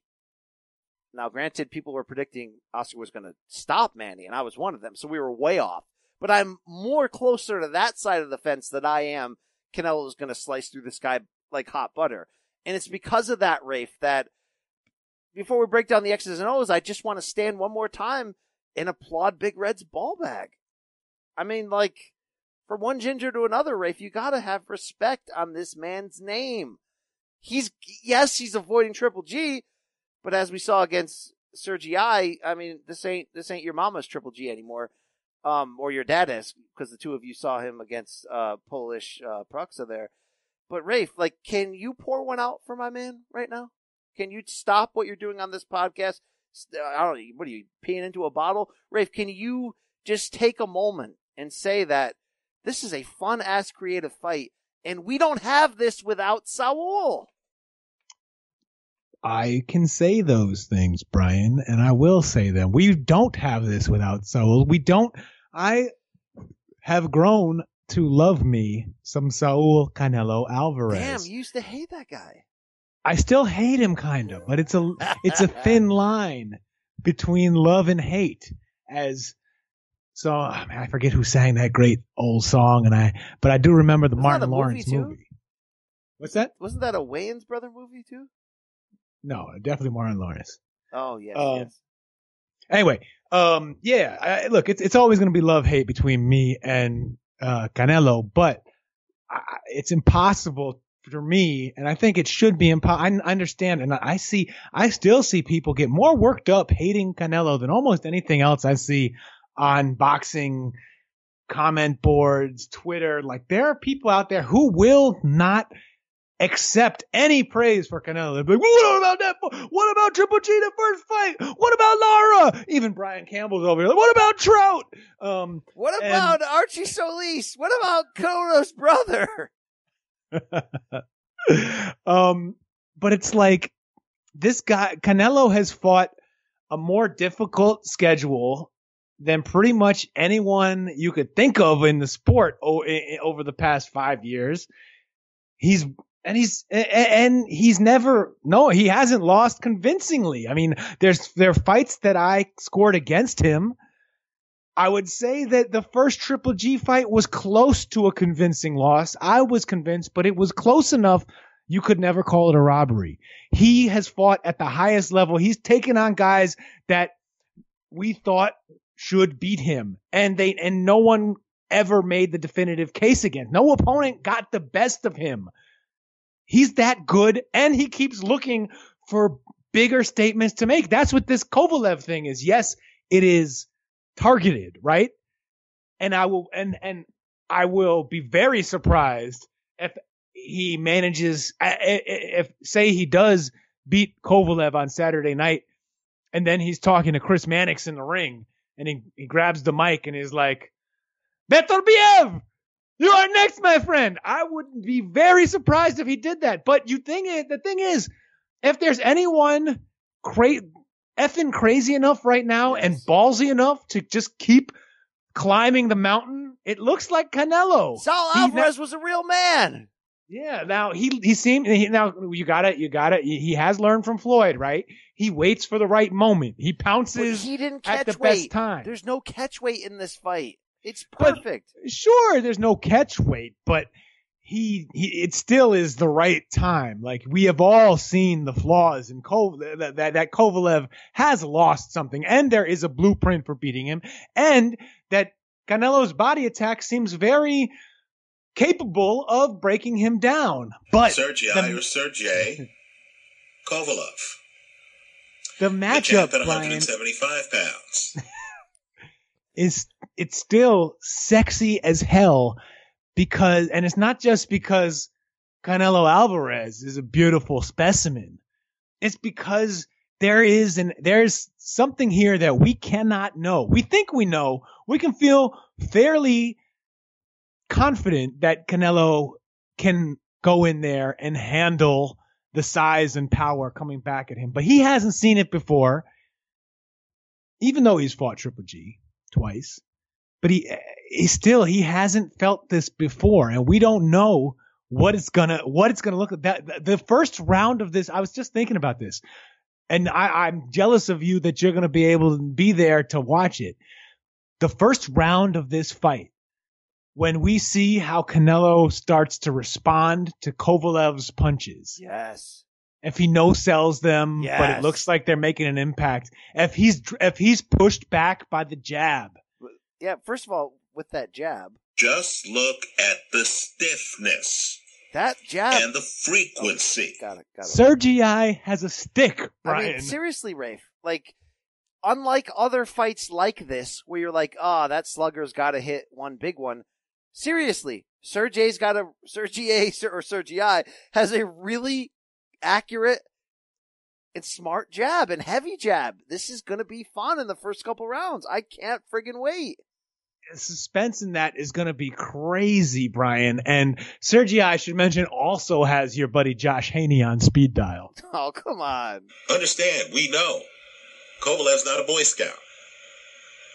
Now, granted, people were predicting Oscar was going to stop Manny, and I was one of them, so we were way off. But I'm more closer to that side of the fence than I am Canelo is going to slice through this guy like hot butter. And it's because of that, Rafe, that before we break down the X's and O's, I just want to stand one more time and applaud Big Red's ball bag. I mean, like, from one ginger to another, Rafe, you gotta have respect on this man's name. He's, yes, he's avoiding Triple G, but as we saw against Sergi I, I mean, this ain't, this ain't your mama's Triple G anymore. Um, or your dad is, because the two of you saw him against, uh, Polish, uh, Proxa there. But Rafe, like, can you pour one out for my man right now? Can you stop what you're doing on this podcast? I don't know. What are you peeing into a bottle? Rafe, can you just take a moment and say that this is a fun ass creative fight and we don't have this without Saul? I can say those things, Brian, and I will say them. We don't have this without Saul. We don't. I have grown to love me some Saul Canelo Alvarez. Damn, you used to hate that guy. I still hate him kind of, but it's a it's a thin line between love and hate. As so, ah, I, mean, I forget who sang that great old song, and I but I do remember the Wasn't Martin movie, Lawrence too? movie. What's that? Wasn't that a Wayans brother movie too? No, definitely Martin Lawrence. Oh yeah. Um, yes. Anyway, um, yeah, I, look, it's it's always going to be love hate between me and uh, Canelo, but I, it's impossible for me, and I think it should be impossible. I understand, and I see, I still see people get more worked up hating Canelo than almost anything else I see on boxing comment boards, Twitter. Like there are people out there who will not accept any praise for Canelo. They'll be like, what about that? What about Triple G the first fight? What about Lara? Even Brian Campbell's over here. Like, what about Trout? Um, What and- about Archie Solis? What about Cono's brother? um, but it's like this guy Canelo has fought a more difficult schedule than pretty much anyone you could think of in the sport o- i- i- over the past five years. He's and he's and he's never no he hasn't lost convincingly. I mean, there's there are fights that I scored against him. I would say that the first Triple G fight was close to a convincing loss. I was convinced, but it was close enough you could never call it a robbery. He has fought at the highest level. He's taken on guys that we thought should beat him and they and no one ever made the definitive case against. No opponent got the best of him. He's that good and he keeps looking for bigger statements to make. That's what this Kovalev thing is. Yes, it is targeted, right? And I will and and I will be very surprised if he manages if say he does beat Kovalev on Saturday night and then he's talking to Chris Mannix in the ring and he, he grabs the mic and is like Beterbiev you are next my friend I would be very surprised if he did that but you think it the thing is if there's anyone cra- effing crazy enough right now and ballsy enough to just keep climbing the mountain it looks like Canelo Saul Alvarez was a real man. yeah, now he he seemed he, now you got it, you got it. He, has learned from Floyd, right? He waits for the right moment. He But pounces he didn't at catch the weight. best time. There's no catch weight in this fight. It's But- perfect. Sure, there's no catch weight, but he, he it still is the right time. Like we have all seen the flaws in Kov that, that that Kovalev has lost something, and there is a blueprint for beating him, and that Canelo's body attack seems very capable of breaking him down. But Sergei the- or Sergey Kovalev. the The matchup, champ at Brian, 175 pounds. is it's still sexy as hell because and it's not just because Canelo Alvarez is a beautiful specimen. It's because there is an there's something here that we cannot know. We think we know. We can feel fairly confident that Canelo can go in there and handle the size and power coming back at him. But he hasn't seen it before. Even though he's fought Triple G twice. But he he still he hasn't felt this before and we don't know what it's gonna what it's gonna look like. That the first round of this, I was just thinking about this. And I, I'm jealous of you that you're gonna be able to be there to watch it. The first round of this fight, when we see how Canelo starts to respond to Kovalev's punches, Yes. if he no sells them, but it looks like they're making an impact. If he's if he's pushed back by the jab, Yeah, first of all, with that jab, Just look at the stiffness that jab. and the frequency. got it, got it. Sergei has a stick, Brian. I mean, seriously, Rafe, like, unlike other fights like this, where you're like, ah, that slugger's got to hit one big one. Seriously, Sergey's got a, Sergey, or Sergei has a really accurate and smart jab and heavy jab. This is going to be fun in the first couple rounds. I can't friggin' wait. Suspense in that is going to be crazy, Brian. And Sergei, I should mention, also has your buddy Josh Haney on speed dial. Oh, come on. Understand, we know Kovalev's not a Boy Scout.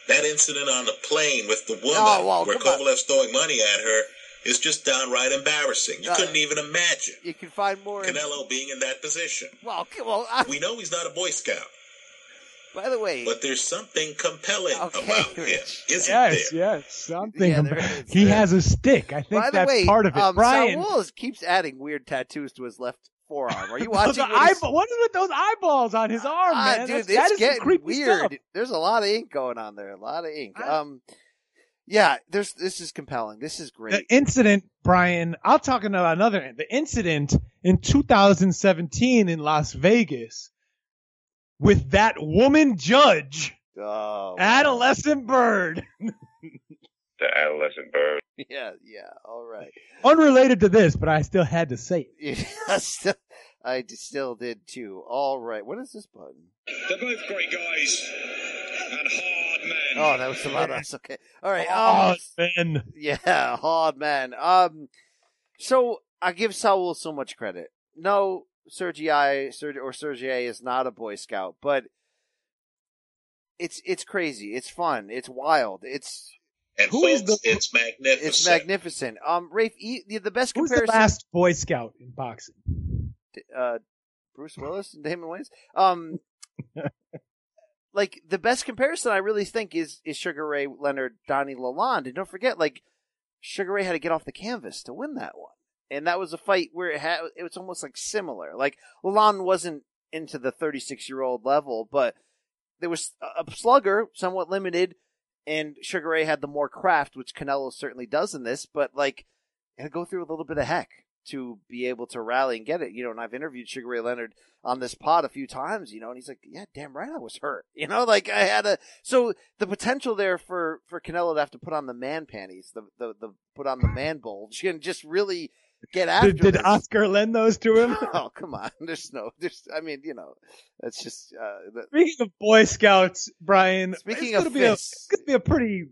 That incident on the plane with the woman Oh, well, where come on. Kovalev's throwing money at her is just downright embarrassing. You Uh, couldn't even imagine You can find more. in- Canelo being in that position. well, okay, well, I, We know he's not a Boy Scout, by the way, but there's something compelling Okay, about him, isn't Yes, there? yes, something. Yeah, about- there is. he has a stick. I think by the that's way, part of it. um, Brian, Saul is- keeps adding weird tattoos to his left forearm. Are you watching? the eyeball, what is with those eyeballs on his arm, Ah, man? dude, That's- that it's is some getting creepy weird. stuff. There's a lot of ink going on there. A lot of ink. I- Um, Yeah, there's this is compelling. This is great. The incident, Brian, I'll talk about another. The incident in 2017 in Las Vegas with that woman judge, oh, adolescent bird. The adolescent bird. Yeah, yeah. All right. Unrelated to this, but I still had to say it. I, still, I d- still did too. All right. What is this button? They're both great guys and hard men. Oh, that was about us. Okay. All right. Hard Um, man. yeah, hard man. Um, so I give Saul so much credit. No, Sergei Sergei or Sergei is not a Boy Scout, but it's it's crazy. It's fun. It's wild. It's And Who is folks, the- it's magnificent. it's magnificent. Um, Rafe, e- the, the best Who's the last Boy Scout in boxing? uh, Bruce Willis and Damon Wayans. Um, like the best comparison I really think is is Sugar Ray Leonard, Donnie Lalonde, and don't forget, like Sugar Ray had to get off the canvas to win that one, and that was a fight where it had it was almost like similar. Like Lalonde wasn't into the 36 year old level, but there was a slugger, somewhat limited, and Sugar Ray had the more craft, which Canelo certainly does in this, but like to go through a little bit of heck to be able to rally and get it. You know, and I've interviewed Sugar Ray Leonard on this pod a few times, you know, and he's like, Yeah, damn right I was hurt. You know, like I had a so the potential there for for Canelo to have to put on the man panties, the the, the put on the man bulge and just really get after Did, did. Oscar lend those to him? Oh come on! There's no, there's. I mean, you know, that's just. Uh, the, Speaking of Boy Scouts, Brian, Speaking it's of gonna be a, it's gonna be a pretty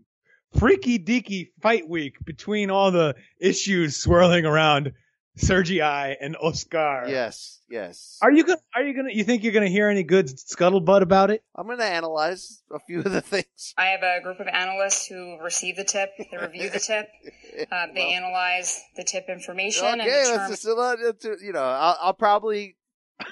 freaky deaky fight week between all the issues swirling around Sergei and Oscar. yes, yes. Are you gonna? Are you gonna? You think you're gonna hear any good scuttlebutt about it? I'm going to analyze a few of the things. I have a group of analysts who receive the tip, they review the tip, uh, they analyze the tip information, and Okay, let's determine. just let it- you know. I'll, I'll probably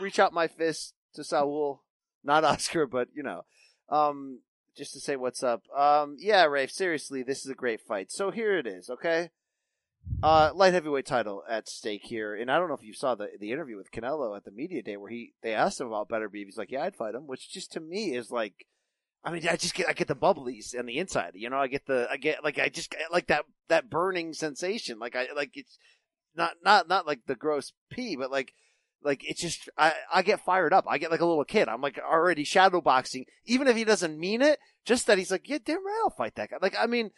reach out my fist to Saul, not Oscar, but you know, um, just to say what's up. Um, yeah, Rafe. Seriously, this is a great fight. So here it is. Okay. Uh, light heavyweight title at stake here, and I don't know if you saw the the interview with Canelo at the media day where he they asked him about Beterbiev. He's like, "Yeah, I'd fight him," which just to me is like, I mean, I just get I get the bubblies on the inside. You know, I get the I get like I just like that that burning sensation. Like I like it's not not not like the gross pee, but like like it's just I I get fired up. I get like a little kid. I'm like already shadow boxing, even if he doesn't mean it. Just that he's like, yeah, damn right, I'll fight that guy. Like I mean,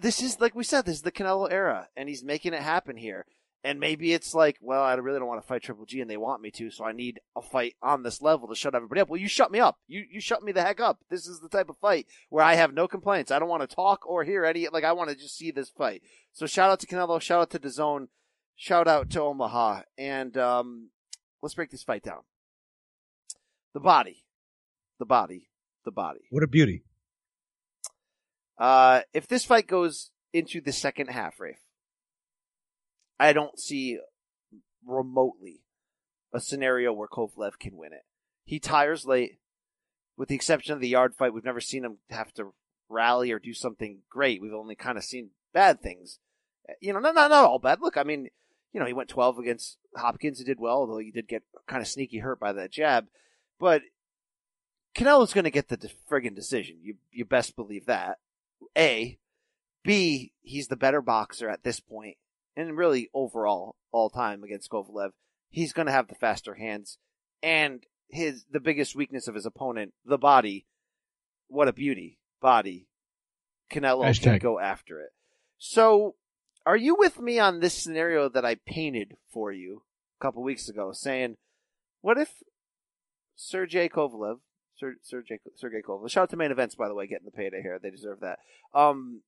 this is like we said, this is the Canelo era, and he's making it happen here. And maybe it's like, well, I really don't want to fight Triple G, and they want me to, so I need a fight on this level to shut everybody up. Well, you shut me up. You you shut me the heck up. This is the type of fight where I have no complaints. I don't want to talk or hear any. Like I want to just see this fight. So shout out to Canelo. Shout out to DAZN. Shout out to Omaha. And um, let's break this fight down. The body, the body, the body. What a beauty! Uh, if this fight goes into the second half, Rafe, I don't see remotely a scenario where Kovalev can win it. He tires late, with the exception of the Yarde fight. We've never seen him have to rally or do something great. We've only kind of seen bad things. You know, not not, not all bad. Look, I mean, you know, he went 12 against Hopkins. He did well, although he did get kind of sneaky hurt by that jab. But Canelo's going to get the de- friggin' decision. You you best believe that. A, B, he's the better boxer at this point, and really overall, all time against Kovalev. He's going to have the faster hands, and his the biggest weakness of his opponent, the body. What a beauty, body. Canelo can go after it. So, are you with me on this scenario that I painted for you a couple weeks ago, saying, what if Sergey Kovalev, Ser, Sergey, Sergey Kovalev, shout out to main events, by the way, getting the payday here. They deserve that. Um,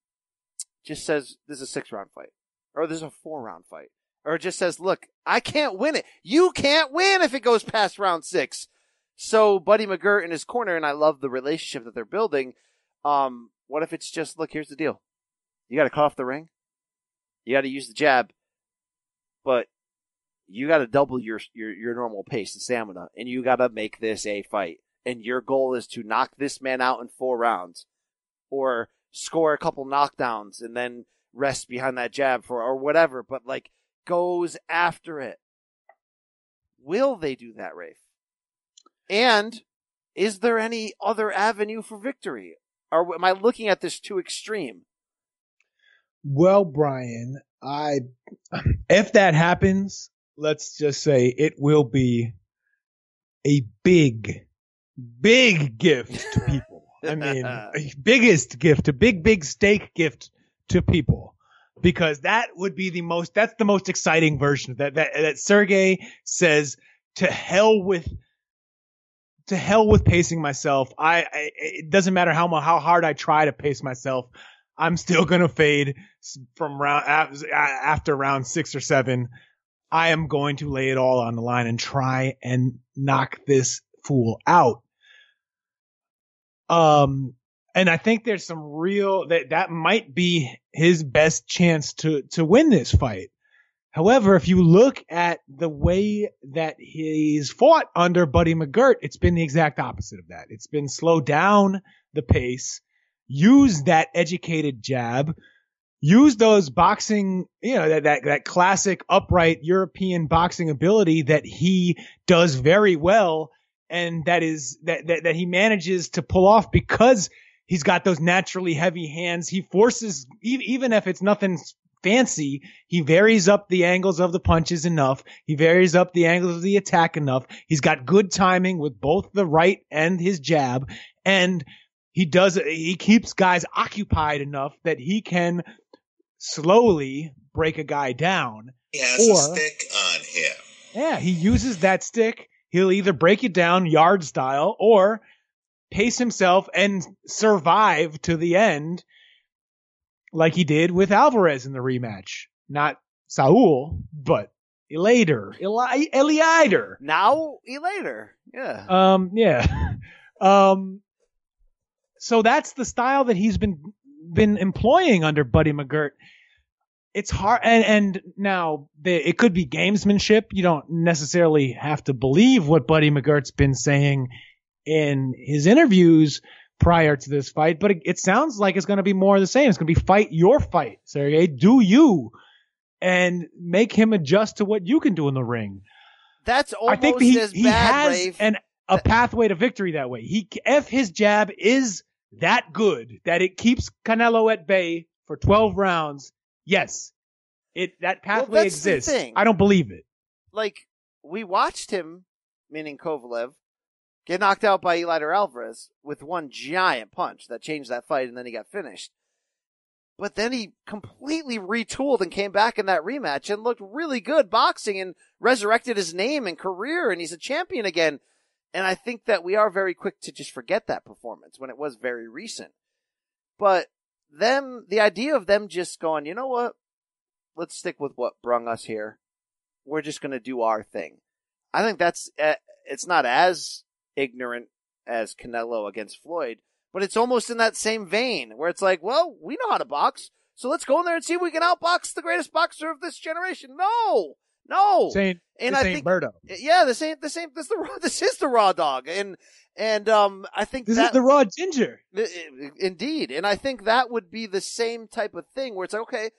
just says this is a six round fight, or this is a four round fight, or just says, look, I can't win it. You can't win if it goes past round six. So Buddy McGirt in his corner, and I love the relationship that they're building. Um, what if it's just, look, here's the deal. You got to cut off the ring. You got to use the jab, but you got to double your, your your normal pace and stamina, and you got to make this a fight. And your goal is to knock this man out in four rounds, or score a couple knockdowns and then rest behind that jab for or whatever. But like goes after it. Will they do that, Rafe? And is there any other avenue for victory? Or am I looking at this too extreme? Well, Brian, I if that happens, let's just say it will be a big, big gift to people. I mean, biggest gift, a big, big steak gift to people. Because that would be the most, that's the most exciting version that, that, that Sergey says to hell with, to hell with pacing myself. I, I it doesn't matter how, how hard I try to pace myself. I'm still going to fade from round, after round six or seven. I am going to lay it all on the line and try and knock this fool out. Um, and I think there's some real that that might be his best chance to to win this fight. However, if you look at the way that he's fought under Buddy McGirt, it's been the exact opposite of that. It's been slow down the pace, use that educated jab, use those boxing, you know, that, that, that classic upright European boxing ability that he does very well and that is, that, that, that he manages to pull off because he's got those naturally heavy hands. He forces, even if it's nothing fancy, he varies up the angles of the punches enough. He varies up the angles of the attack enough. He's got good timing with both the right and his jab. And he does, he keeps guys occupied enough that he can slowly break a guy down. He has Or- a stick on him. Yeah, he uses that stick. He'll either break it down Yarde style or pace himself and survive to the end like he did with Alvarez in the rematch. Not Saul, but Elater. Eli- Eliader. Now, Elater. Yeah. Um, yeah. Um, so that's the style that he's been been employing under Buddy McGirt. It's hard, and and now the, it could be gamesmanship. You don't necessarily have to believe what Buddy McGirt's been saying in his interviews prior to this fight, but it, it sounds like it's going to be more of the same. It's going to be fight your fight, Sergey. Do you, and make him adjust to what you can do in the ring. That's I almost think he, as he bad, has Rafe. an a pathway to victory that way. He if his jab is that good that it keeps Canelo at bay for 12 rounds, yes. It that pathway the exists. I don't believe it. like we watched him, meaning Kovalev, get knocked out by Eleider Alvarez with one giant punch that changed that fight, and then he got finished. But then he completely retooled and came back in that rematch and looked really good boxing and resurrected his name and career, and he's a champion again. And I think that we are very quick to just forget that performance when it was very recent. But them, the idea of them just going, you know what? Let's stick with what brung us here. We're just going to do our thing. I think that's, uh, it's not as ignorant as Canelo against Floyd, but it's almost in that same vein where it's like, well, we know how to box. So let's go in there and see if we can outbox the greatest boxer of this generation. No, no. And this I think- Birdo. Yeah, this ain't this ain't this the raw, this is the raw dog, and and um I think This that is the raw ginger. Indeed. And I think that would be the same type of thing where it's like, okay,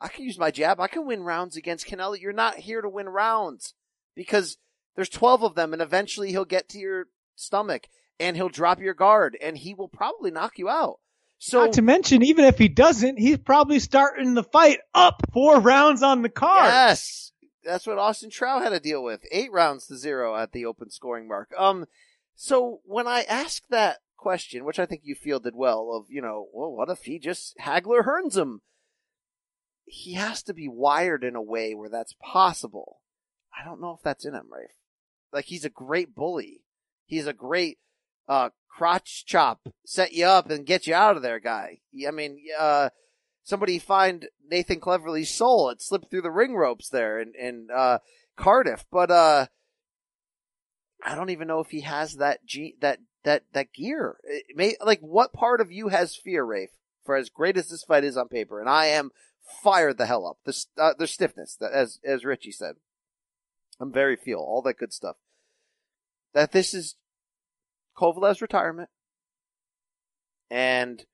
I can use my jab. I can win rounds against Canelo. You're not here to win rounds because there's 12 of them and eventually he'll get to your stomach and he'll drop your guard and he will probably knock you out. So Not to mention, even if he doesn't, he's probably starting the fight up four rounds on the card. Yes. That's what Austin Trout had to deal with. Eight rounds to zero at the open scoring mark. Um, so when I ask that question, which I think you fielded well, of, you know, well, what if he just Hagler Hearns him? He has to be wired in a way where that's possible. I don't know if that's in him, Rafe. Like, he's a great bully. He's a great, uh, crotch chop, set you up and get you out of there guy. I mean, uh, somebody find Nathan Cleverly's soul. It slipped through the ring ropes there in, in uh, Cardiff. But uh, I don't even know if he has that G- that that that gear. May like what part of you has fear, Rafe? For as great as this fight is on paper, and I am fired the hell up. The uh, the stiffness, as as Richie said, I'm very feel all that good stuff. That this is Kovalev's retirement, and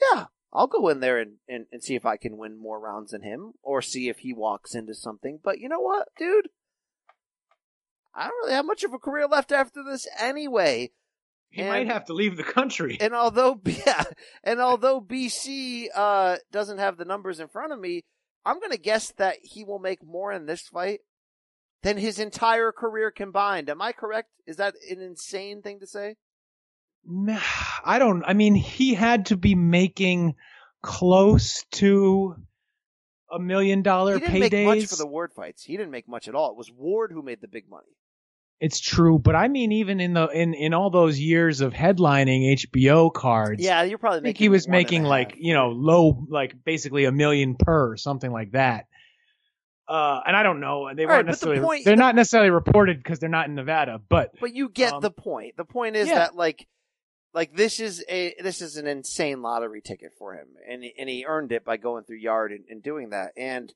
yeah, I'll go in there and, and, and see if I can win more rounds than him or see if he walks into something. But you know what, dude? I don't really have much of a career left after this anyway. He might have to leave the country. And although yeah, and although BC uh, doesn't have the numbers in front of me, I'm going to guess that he will make more in this fight than his entire career combined. Am I correct? Is that an insane thing to say? I don't. I mean, he had to be making close to a million dollar He didn't make much paydays. for the Ward fights. He didn't make much at all. It was Ward who made the big money. It's true, but I mean, even in the in in all those years of headlining HBO cards, Yeah, you're probably I think he was one and a making half. like you know low, like basically a million per, something like that. Uh, and I don't know. They All right, weren't but the necessarily. point- they're not necessarily reported because they're not in Nevada, but But you get Um, the point. The point is yeah. that like like this is a this is an insane lottery ticket for him, and and he earned it by going through Yarde and, and doing that. And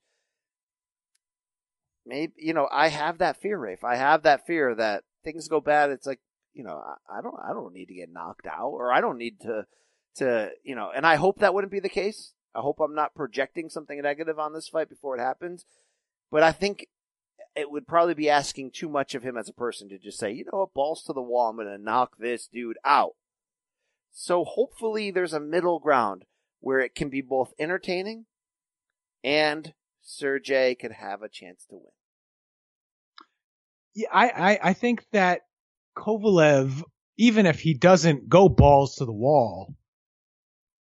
maybe you know I have that fear, Rafe. I have that fear that things go bad. It's like you know I, I don't I don't need to get knocked out, or I don't need to to you know. And I hope that wouldn't be the case. I hope I'm not projecting something negative on this fight before it happens. But I think it would probably be asking too much of him as a person to just say, you know what, balls to the wall, I'm going to knock this dude out. So hopefully there's a middle ground where it can be both entertaining and Sergey could have a chance to win. yeah, I, I I think that Kovalev, even if he doesn't go balls to the wall,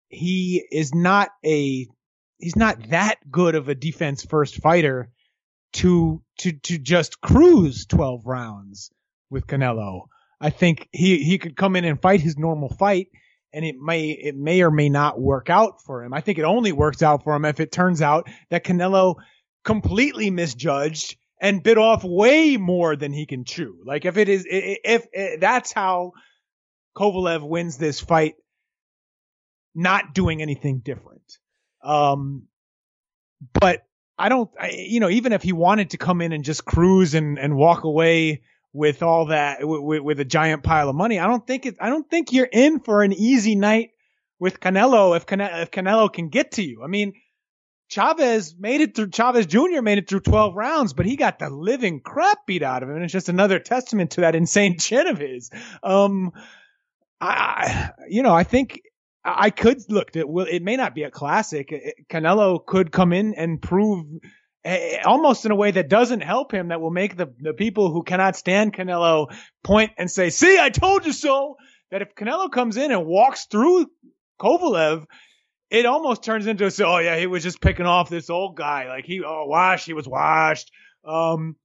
he is not a he's not that good of a defense first fighter to to to just cruise 12 rounds with Canelo. I think he he could come in and fight his normal fight and it may it may or may not work out for him. I think it only works out for him if it turns out that Canelo completely misjudged and bit off way more than he can chew. Like if it is if, if, if that's how Kovalev wins this fight not doing anything different. Um, but I don't, I, you know, even if he wanted to come in and just cruise and, and walk away with all that, with, with a giant pile of money, I don't think it, I don't think you're in for an easy night with Canelo if, Cane- if Canelo can get to you. I mean, Chavez made it through, Chavez Jr. made it through 12 rounds, but he got the living crap beat out of him. And it's just another testament to that insane chin of his. Um, I, you know, I think I could look. It will. It may not be a classic. Canelo could come in and prove, almost in a way that doesn't help him. That will make the the people who cannot stand Canelo point and say, "See, I told you so." That if Canelo comes in and walks through Kovalev, it almost turns into, "Oh yeah, he was just picking off this old guy. Like he, oh washed, he was washed." Um,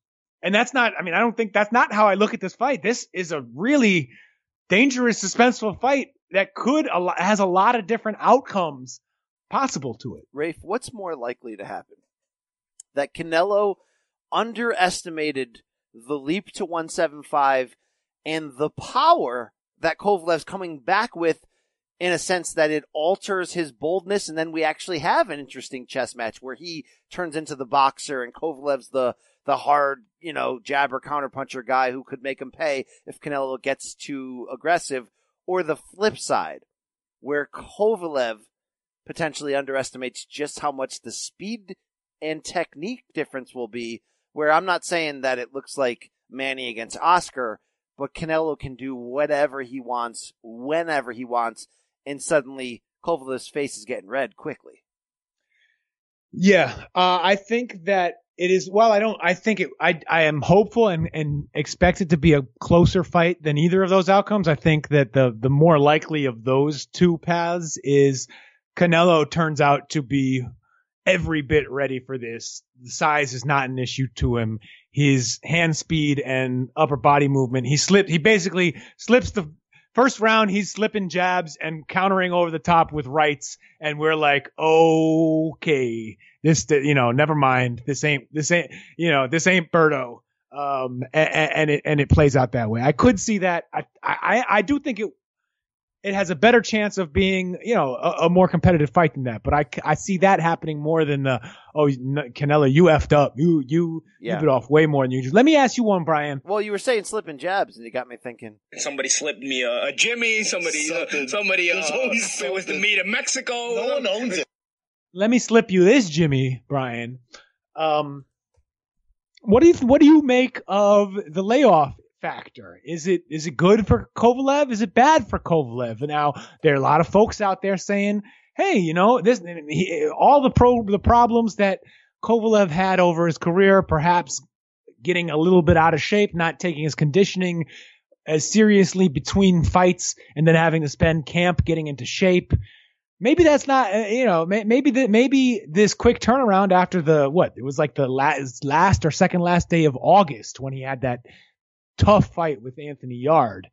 and that's not. I mean, I don't think that's not how I look at this fight. This is a really dangerous, suspenseful fight that could has a lot of different outcomes possible to it. Rafe, what's more likely to happen? That Canelo underestimated the leap to 175 and the power that Kovalev's coming back with in a sense that it alters his boldness. And then we actually have an interesting chess match where he turns into the boxer and Kovalev's the the hard, you know, jabber counterpuncher guy who could make him pay if Canelo gets too aggressive. Or the flip side where Kovalev potentially underestimates just how much the speed and technique difference will be. Where I'm not saying that it looks like Manny against Oscar, but Canelo can do whatever he wants, whenever he wants, and suddenly Kovalev's face is getting red quickly. Yeah, uh, I think that it is. Well, I don't. I think it. I I am hopeful and and expect it to be a closer fight than either of those outcomes. I think that the the more likely of those two paths is Canelo turns out to be every bit ready for this. The size is not an issue to him. His hand speed and upper body movement. He slipped. He basically slips the first round. He's slipping jabs and countering over the top with rights, and we're like, okay, this, you know, never mind. This ain't, this ain't, you know, this ain't Birdo. Um, and, and it and it plays out that way. I could see that. I I I do think it it has a better chance of being, you know, a, a more competitive fight than that. But I, I see that happening more than the, oh, n- Canelo, you effed up. You, you, Yeah. you bit off way more than you. Let me ask you one, Brian. Well, you were saying slipping jabs, and you got me thinking. Somebody slipped me a, a Jimmy. Somebody, uh, somebody, uh, it was the meat of Mexico. No one owns it. Let me slip you this, Jimmy, Brian. Um, what do you, what do you make of the layoff factor. Is it is it good for Kovalev? Is it bad for Kovalev? Now there are a lot of folks out there saying, "Hey, you know, this he, all the pro the problems that Kovalev had over his career, perhaps getting a little bit out of shape, not taking his conditioning as seriously between fights, and then having to spend camp getting into shape." Maybe that's not, uh, you know, maybe maybe this quick turnaround after the what it was like the last last or second last day of August when he had that tough fight with Anthony Yarde.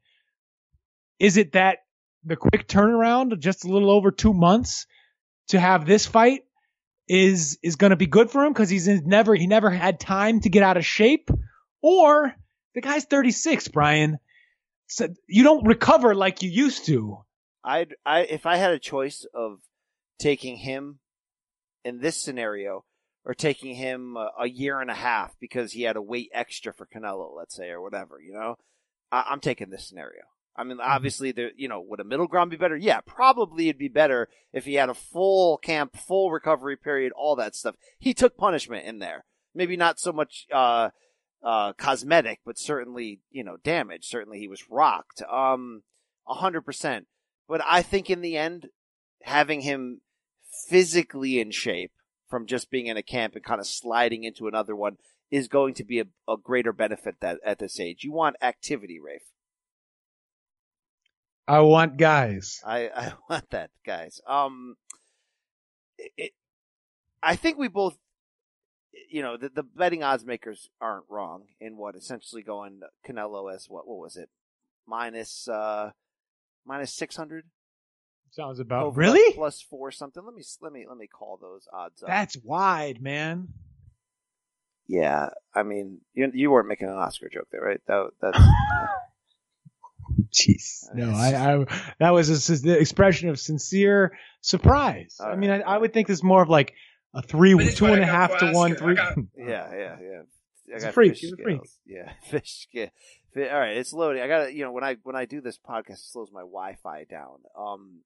Is it that the quick turnaround, just a little over two months to have this fight is, is going to be good for him because he's never, he never had time to get out of shape or the guy's 36, Brian. So you don't recover like you used to. I'd, I, if I had a choice of taking him in this scenario, or taking him a, a, year and a half because he had to wait extra for Canelo, let's say, or whatever, you know, I, am taking this scenario. I mean, mm-hmm. obviously, there, you know, would a middle ground be better? Yeah, probably it'd be better if he had a full camp, full recovery period, all that stuff. He took punishment in there. Maybe not so much, uh, uh, cosmetic, but certainly, you know, damage. Certainly he was rocked. Um, a hundred percent. But I think in the end, having him physically in shape from just being in a camp and kind of sliding into another one is going to be a, a greater benefit that at this age. You want activity, Rafe. I want guys. I, I want that, guys. Um, it, I think we both, you know, the, the betting odds makers aren't wrong in what essentially going Canelo as what what was it minus uh minus six hundred Sounds about Over really plus four something. Let me let me let me call those odds up. That's wide, man. Yeah, I mean, you you weren't making an Oscar joke there, right? That that's. Jeez, no, I, I that was a, the expression of sincere surprise. All I mean, I, I, would think it's more of like a three, two and a half to one, three. Got... yeah, yeah, yeah. I got freak. Fish freak. Yeah, fish scale. All right, it's loading. I got to, you know, when I when I do this podcast, it slows my Wi-Fi down. Um,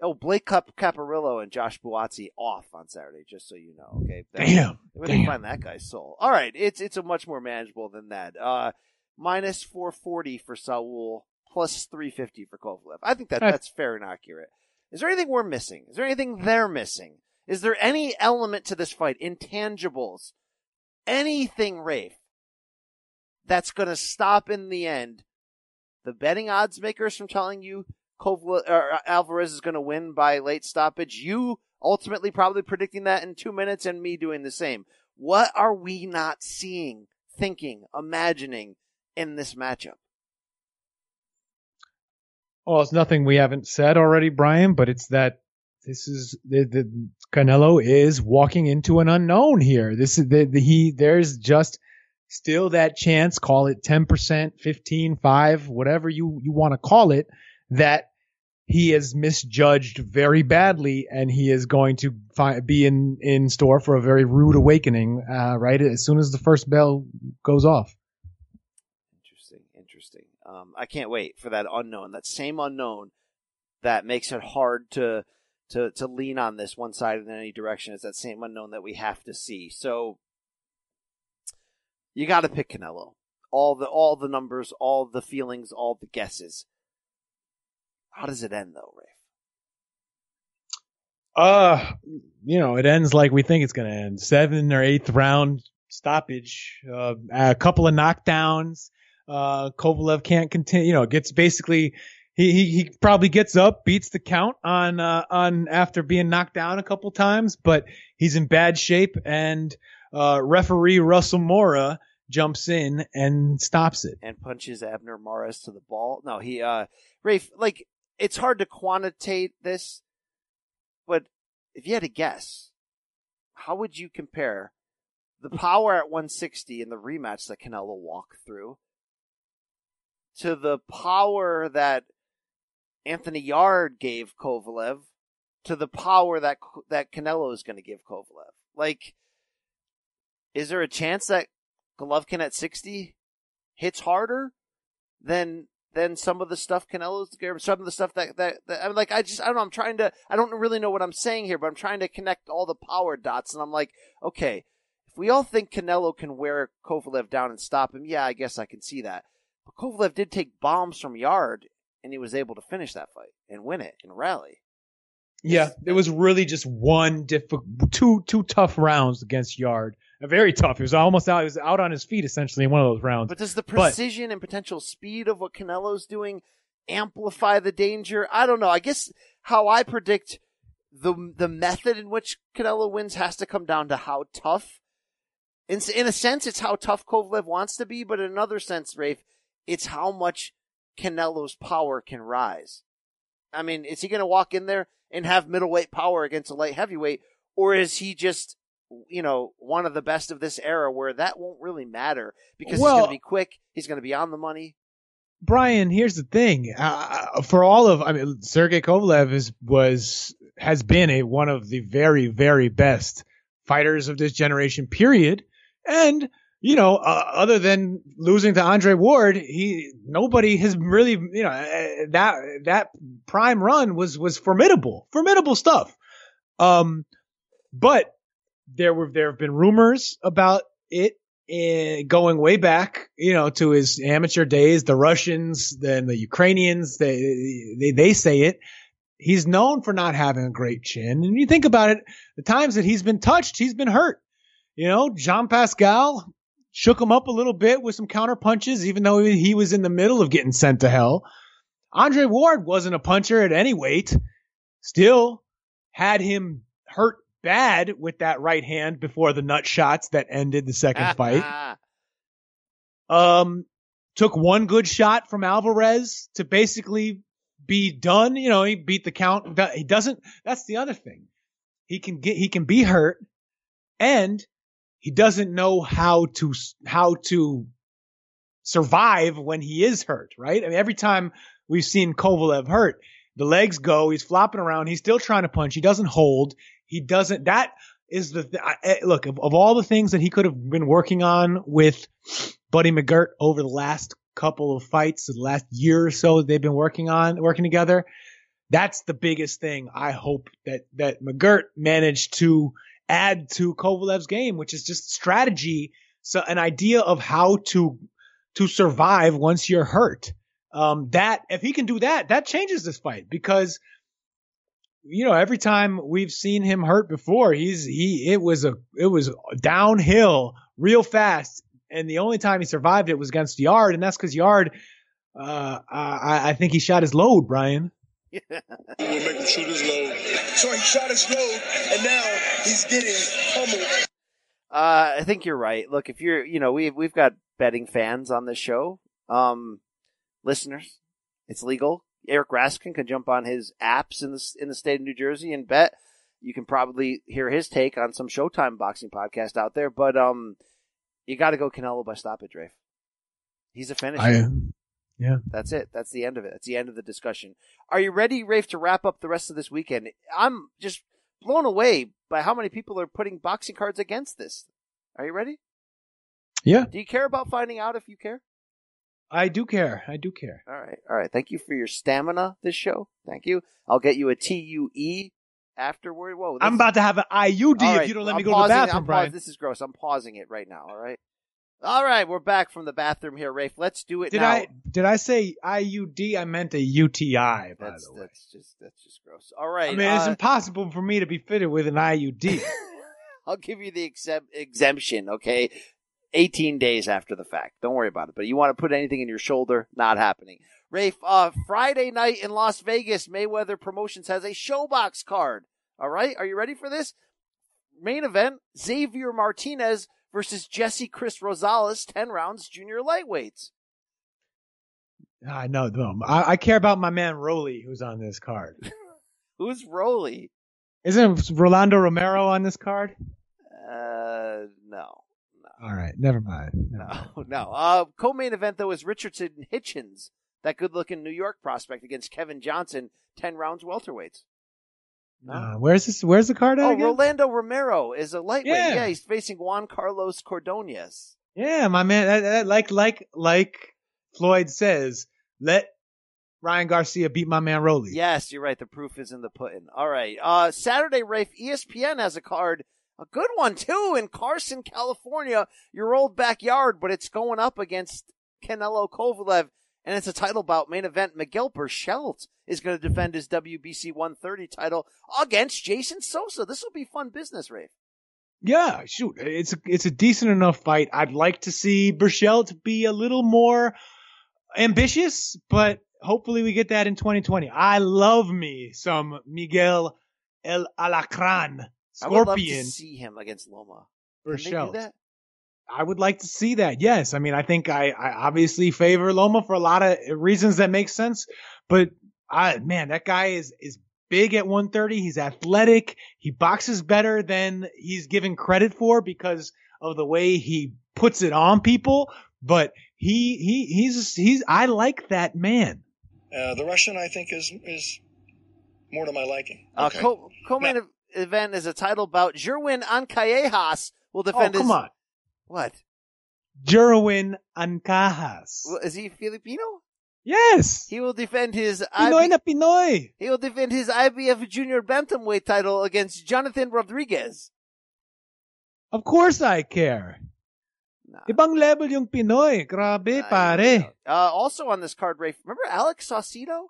Oh, Blake Cap- Caparello and Josh Buatsi off on Saturday, just so you know. Okay. That's, damn. Where damn. find that guy's soul? All right. It's, it's a much more manageable than that. Uh, minus 440 for Saul, plus 350 for Kovalev. I think that that's, that's fair and accurate. Is there anything we're missing? Is there anything they're missing? Is there any element to this fight, intangibles, anything, Rafe, that's going to stop in the end the betting odds makers from telling you Kovla, or uh, Alvarez is going to win by late stoppage. You ultimately probably predicting that in two minutes and me doing the same. What are we not seeing, thinking, imagining in this matchup? Well, it's nothing we haven't said already, Brian, but it's that this is the, the Canelo is walking into an unknown here. This is the, the he there's just still that chance, call it 10%, 15, 5, whatever you you want to call it that he is misjudged very badly and he is going to be in, in store for a very rude awakening, uh, right as soon as the first bell goes off. Interesting, interesting. Um, I can't wait for that unknown, that same unknown that makes it hard to, to, to lean on this one side in any direction is that same unknown that we have to see. So you got to pick Canelo. All the, all the numbers, all the feelings, all the guesses how does it end though, Rafe? Uh, you know, it ends like we think it's going to end. Seven or eighth round stoppage, uh, a couple of knockdowns. Uh, Kovalev can't continue, you know, gets basically, he, he, he probably gets up, beats the count on, uh, on after being knocked down a couple times, but he's in bad shape and, uh, referee Russell Mora jumps in and stops it. And punches Abner Mares to the ball. No, he, uh, Rafe, like, it's hard to quantitate this, but if you had to guess, how would you compare the power at 160 in the rematch that Canelo walked through to the power that Anthony Yarde gave Kovalev to the power that that Canelo is going to give Kovalev? Like, is there a chance that Golovkin at 60 hits harder than than some of the stuff Canelo's, some of the stuff that, that, that, I'm like, I just, I don't know, I'm trying to, I don't really know what I'm saying here, but I'm trying to connect all the power dots. And I'm like, okay, if we all think Canelo can wear Kovalev down and stop him, yeah, I guess I can see that. But Kovalev did take bombs from Yarde, and he was able to finish that fight and win it and rally. Yeah, it was really just one difficult, two two tough rounds against Yarde. A very tough. He was almost out. He was out on his feet essentially in one of those rounds. But does the precision and potential speed of what Canelo's doing amplify the danger? I don't know. I guess how I predict the the method in which Canelo wins has to come down to how tough. In in a sense, it's how tough Kovalev wants to be, but in another sense, Rafe, it's how much Canelo's power can rise. I mean, is he going to walk in there and have middleweight power against a light heavyweight, or is he just, you know, one of the best of this era where that won't really matter because Well- he's going to be quick, he's going to be on the money. Brian, here's the thing. Uh, for all of, I mean, Sergey Kovalev is was has been a one of the very very best fighters of this generation. Period. And you know, uh, other than losing to Andre Ward, he nobody has really, you know, uh, that that prime run was was formidable, formidable stuff. Um, but there were there have been rumors about it eh, going way back, you know, to his amateur days. The Russians, then the Ukrainians, they, they they say it. He's known for not having a great chin, and you think about it, the times that he's been touched, he's been hurt. You know, Jean Pascal shook him up a little bit with some counter punches, even though he was in the middle of getting sent to hell. Andre Ward wasn't a puncher at any weight. Still had him hurt bad with that right hand before the nut shots that ended the second fight. Um, took one good shot from Alvarez to basically be done. You know, he beat the count. He doesn't. That's the other thing. He can get. He can be hurt, and he doesn't know how to how to survive when he is hurt. Right. I mean, every time we've seen Kovalev hurt, the legs go. He's flopping around. He's still trying to punch. He doesn't hold. He doesn't. That is the th- I, I- look of, of all the things that he could have been working on with Buddy McGirt over the last couple of fights, the last year or so they've been working on working together. That's the biggest thing. I hope that that McGirt managed to add to Kovalev's game, which is just strategy. So an idea of how to to survive once you're hurt. Um, that if he can do that, that changes this fight because you know every time we've seen him hurt before, he's he it was a it was downhill real fast, and the only time he survived it was against Yarde, and that's because Yarde, uh, I, I think he shot his load, Brian. We'll make him shoot his load. So he shot his load, and now he's getting pummeled. Uh, I think you're right. Look, if you're, you know, we've we've got betting fans on this show, um, listeners. It's legal. Eric Raskin can jump on his apps in the in the state of New Jersey and bet. You can probably hear his take on some Showtime boxing podcast out there, but um, you got to go Canelo by stoppage, Rafe. He's a finisher. I, yeah. That's it. That's the end of it. That's the end of the discussion. Are you ready, Rafe, to wrap up the rest of this weekend? I'm just blown away by how many people are putting boxing cards against this. Are you ready? Yeah. Do you care about finding out if you care? I do care. I do care. All right. All right. Thank you for your stamina this show. Thank you. I'll get you a TUE afterward. Whoa. I'm about to have an IUD All if you don't let I'm me go to the bathroom, I'm Brian. pausing- This is gross. I'm pausing it right now. All right. All right. We're back from the bathroom here, Rafe. Let's do it Did now. I did I say IUD? I meant a UTI. By That's, the way, that's just that's just gross. All right. I mean it's uh, impossible for me to be fitted with an IUD. I'll give you the exempt, exemption, okay? 18 days after the fact. Don't worry about it. But you want to put anything in your shoulder, not happening. Rafe, uh, Friday night in Las Vegas, Mayweather Promotions has a ShoBox card. All right. Are you ready for this? Main event, Xavier Martinez versus Jessie Cris Rosales, 10 rounds, junior lightweights. I know. No, I, I care about my man Roly, who's on this card. Who's Roly? Isn't Rolando Romero on this card? Uh, no. All right, never mind. No, no. Uh, co-main event though is Richardson Hitchens, that good-looking New York prospect against Kevin Johnson, 10 rounds welterweights. Uh, where's this? Where's the card at Oh, again? Rolando Romero is a lightweight. Yeah. Yeah, he's facing Juan Carlos Cordonias. Yeah, my man. That, that, like like like Floyd says, let Ryan Garcia beat my man Rolly. Yes, you're right. The proof is in the pudding. All right. Uh, Saturday, Rafe, ESPN has a card, a good one too, in Carson, California, your old backyard, but it's going up against Canelo Kovalev, and it's a title bout main event. Miguel Berchelt is going to defend his WBC 130 title against Jason Sosa. This will be fun business, Rafe. Yeah, shoot, it's a, it's a decent enough fight. I'd like to see Berchelt be a little more ambitious, but hopefully we get that in 2020. I love me some Miguel El Alacran I would love Scorpion to see him against Loma. Can I would like to see that. Yes. I mean, I think I, I obviously favor Loma for a lot of reasons that make sense, but I, man, that guy is, is big at 130. He's athletic. He boxes better than he's given credit for because of the way he puts it on people. But he, he, he's, he's, I like that man. Uh, the Russian, I think, is is more to my liking. Uh, co- co-main ev- event is a title bout. Jerwin Ancajas will defend oh, come his. on. What? Jerwin Ancajas. Well, Is he Filipino? Yes. He will defend his Pinoy IB- na Pinoy. he will defend his IBF junior bantamweight title against Jonathan Rodriguez. Of course I care. Ibang level yung Pinoy. Grabe, pare. Uh, also on this card, Rafe, remember Alex Saucedo?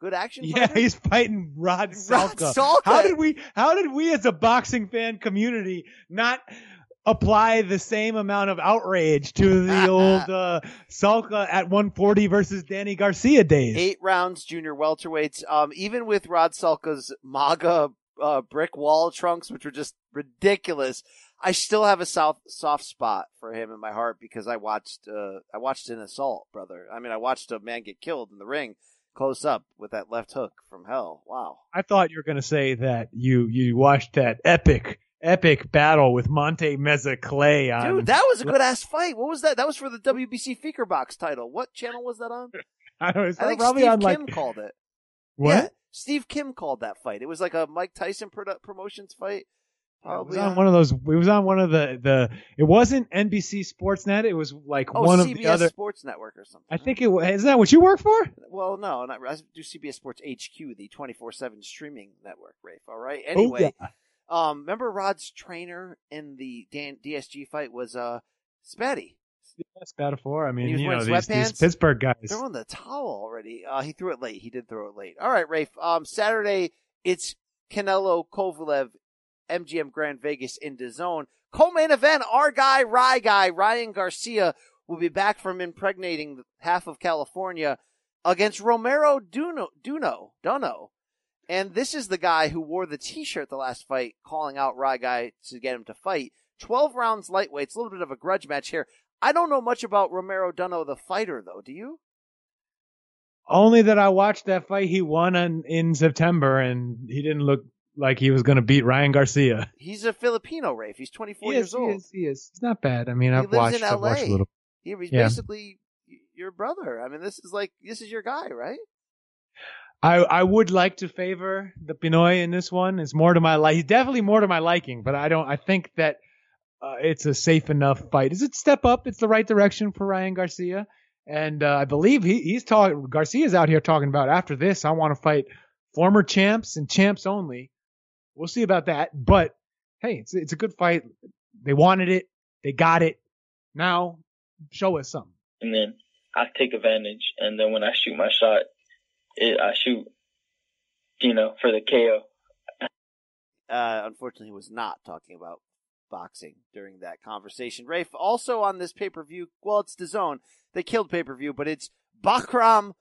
Good action. Yeah, fighter? he's fighting Rod Rod Salka. Salka. How did we? How did we, as a boxing fan community, not apply the same amount of outrage to the old uh, Salka at 140 versus Danny Garcia days? eight rounds junior welterweights. Um, even with Rod Salka's MAGA uh, brick wall trunks, which were just ridiculous, I still have a soft soft spot for him in my heart because I watched uh, I watched an assault, brother. I mean, I watched a man get killed in the ring close up with that left hook from hell. Wow. I thought you were going to say that you you watched that epic epic battle with Monty Meza Clay on. Dude, that was a good ass fight. What was that? That was for the WBC FECARBOX title. What channel was that on? I don't know. It's I think probably Steve on Kim like called it. what? Yeah, Steve Kim called that fight. It was like a Mike Tyson produ- promotions fight. It was Probably on one of those. It was on one of the the. It wasn't NBC Sportsnet. It was like oh, one CBS of the other. Sports Network or something. I think it was. Isn't that what you work for? Well, no, not I do CBS Sports HQ, the twenty four seven streaming network. Rafe. All right. Oh, Anyway, yeah. Um, remember Rod's trainer in the Dan- DSG fight was uh Spatty. Bad for. I mean, you know these, these? Pittsburgh guys. Throwing the towel already. Uh, he threw it late. He did throw it late. All right, Rafe. Um, Saturday it's Canelo Kovalev, MGM Grand Vegas in the zone. Co-main event, our guy, Rye guy, Ryan Garcia will be back from impregnating half of California against Romero Duno, Duno, Duno. And this is the guy who wore the t-shirt the last fight, calling out Rye guy to get him to fight. 12 rounds lightweight. It's a little bit of a grudge match here. I don't know much about Romero Duno, the fighter, though. Do you? Only that I watched that fight he won on, in September, and he didn't look like he was going to beat Ryan Garcia. He's a Filipino, Rafe. He's 24 He years is, he old. is, he is. He's not bad. I mean, He I've watched. in I've watched a little. He- he's Yeah. basically your brother. I mean, this is like this is your guy, right? I I would like to favor the Pinoy in this one. It's more to my like. He's definitely more to my liking, but I don't. I think that uh, it's a safe enough fight. Is it step up? It's the right direction for Ryan Garcia, and uh, I believe he he's talking. Garcia's out here talking about after this. I want to fight former champs and champs only. We'll see about that. But hey, it's it's a good fight. They wanted it. They got it. Now show us something. and then I take advantage. And then when I shoot my shot, it, I shoot, you know, for the KO. Uh, unfortunately, he was not talking about boxing during that conversation. Rafe, also on this pay per view, well, it's the zone. They killed pay per view, but it's Bakhram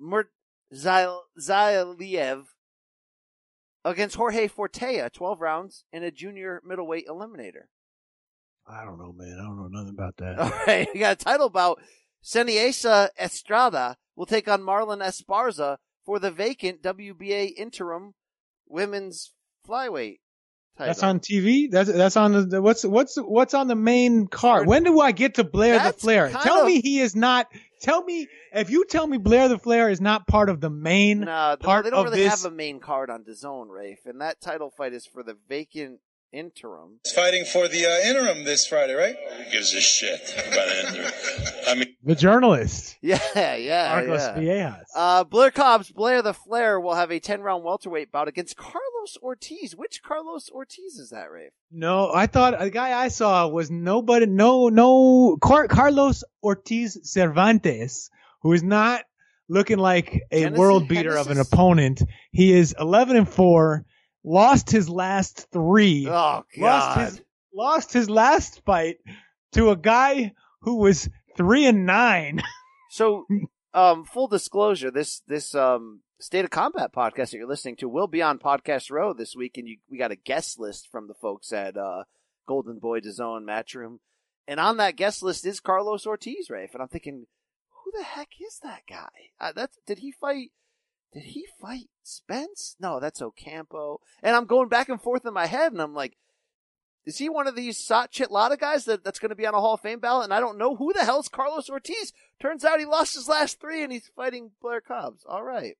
Murtazaliev against Jorge Fortea, 12 rounds in a junior middleweight eliminator. I don't know, man. I don't know nothing about that. All right, we got a title bout. Seniesa Estrada will take on Marlen Esparza for the vacant WBA interim women's flyweight title. That's on TV. That's that's on the- the what's what's what's on the main card. When do I get to Blair That's the Flair? Tell of- me he is not. Tell me if you tell me Blair the Flair is not part of the main No, they- part they don't of really this. have a main card on DAZN, Rafe, and that title fight is for the vacant interim. He's fighting for the uh, interim this Friday, right? Who gives a shit about interim? I mean, the journalist Yeah, yeah, Marcos yeah. Viejas. Uh, Blair Cobbs, Blair the Flair will have a 10 round welterweight bout against Carlos Ortiz. Which Carlos Ortiz is that, Rafe? No, I thought the guy I saw was nobody, no, no, Car- Carlos Ortiz Cervantes, who is not looking like a Genesis- world beater of an opponent. He is 11 and 4, lost his last three. lost God! his, lost his last fight to a guy who was 3 and 9. So, um, full disclosure, this this um state of combat podcast that you're listening to will be on Podcast Row this week, and you we got a guest list from the folks at uh Golden Boy DAZN Matchroom, and on that guest list is Carlos Ortiz, Rafe, and I'm thinking, who the heck is that guy? Uh, that's did he fight? Did he fight Spence? No, that's Ocampo. And I'm going back and forth in my head, and I'm like, is he one of these Sot Chitalada guys that, that's going to be on a Hall of Fame ballot? And I don't know who the hell's Carlos Ortiz. Turns out he lost his last three, and he's fighting Blair Cobbs. All right.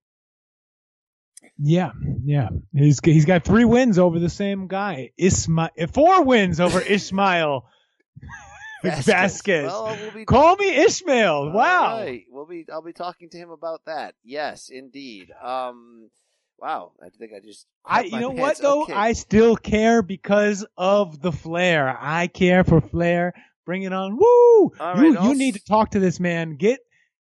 Yeah, yeah. He's he's got three wins over the same guy. Ismail, four wins over Ismail Vasquez. Well, we'll be Call me Ishmael. Wow. Right. We'll be. I'll be talking to him about that. Yes, indeed. Um. Wow. I think I just. I you know what though? Okay. I still care because of the flair. I care for flair. Bring it on. Woo! All you right, you I'll need to talk to this man. Get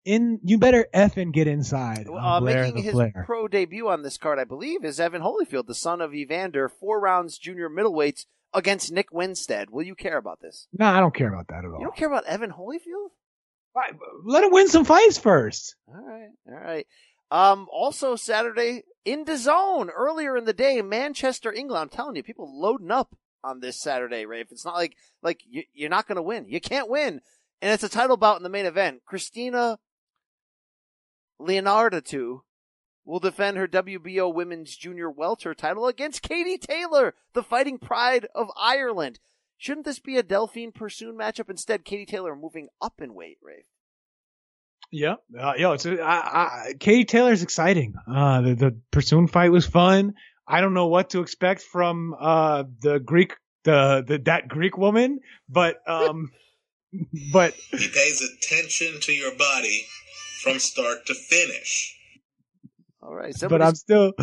in. You better f and get inside. Uh, Blair making his Flair. pro debut on this card, I believe, is Evan Holyfield, the son of Evander, four rounds junior middleweights against Nick Winstead. Will you care about this? No, I don't care about that at all. You don't care about Evan Holyfield? Right, Let him win some fights first. All right, all right. Um, also Saturday in the zone earlier in the day, Manchester, England. I'm telling you, people loading up on this Saturday, Rafe. It's not like like you, you're not going to win. You can't win, and it's a title bout in the main event. Christina Linardatou will defend her WBO Women's Junior Welter title against Katie Taylor, the Fighting Pride of Ireland. Shouldn't this be a Delfine Persoon matchup? Instead, Katie Taylor moving up in weight, Rafe. Yeah, uh, yo, it's I, I, Katie Taylor's exciting. Uh, the the Persoon fight was fun. I don't know what to expect from uh the Greek the the that Greek woman, but um, but He pays attention to your body from start to finish. All right, but I'm still.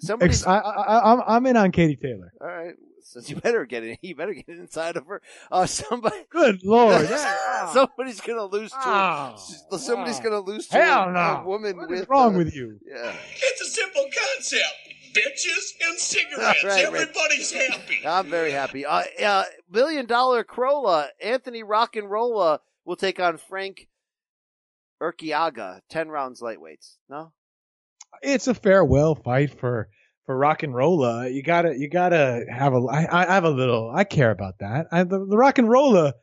somebody's- Ex- I, I, I'm I'm in on Katie Taylor. All right. Since you better get it, you better get inside of her. Uh, somebody. Good lord. somebody's gonna lose to. Oh, somebody's gonna lose to Hell a, no. a woman What with. is wrong uh, with you? Yeah. It's a simple concept. Bitches and cigarettes. All right, Rick. Everybody's happy. I'm very happy. Uh, uh, million dollar Crolla, Anthony Rock and Rolla will take on Frank Urquiaga, ten rounds lightweights. No, It's a farewell fight for for rock and rolla. You gotta you gotta have a. I, I have a little. I care about that. I, the, the rock and rolla,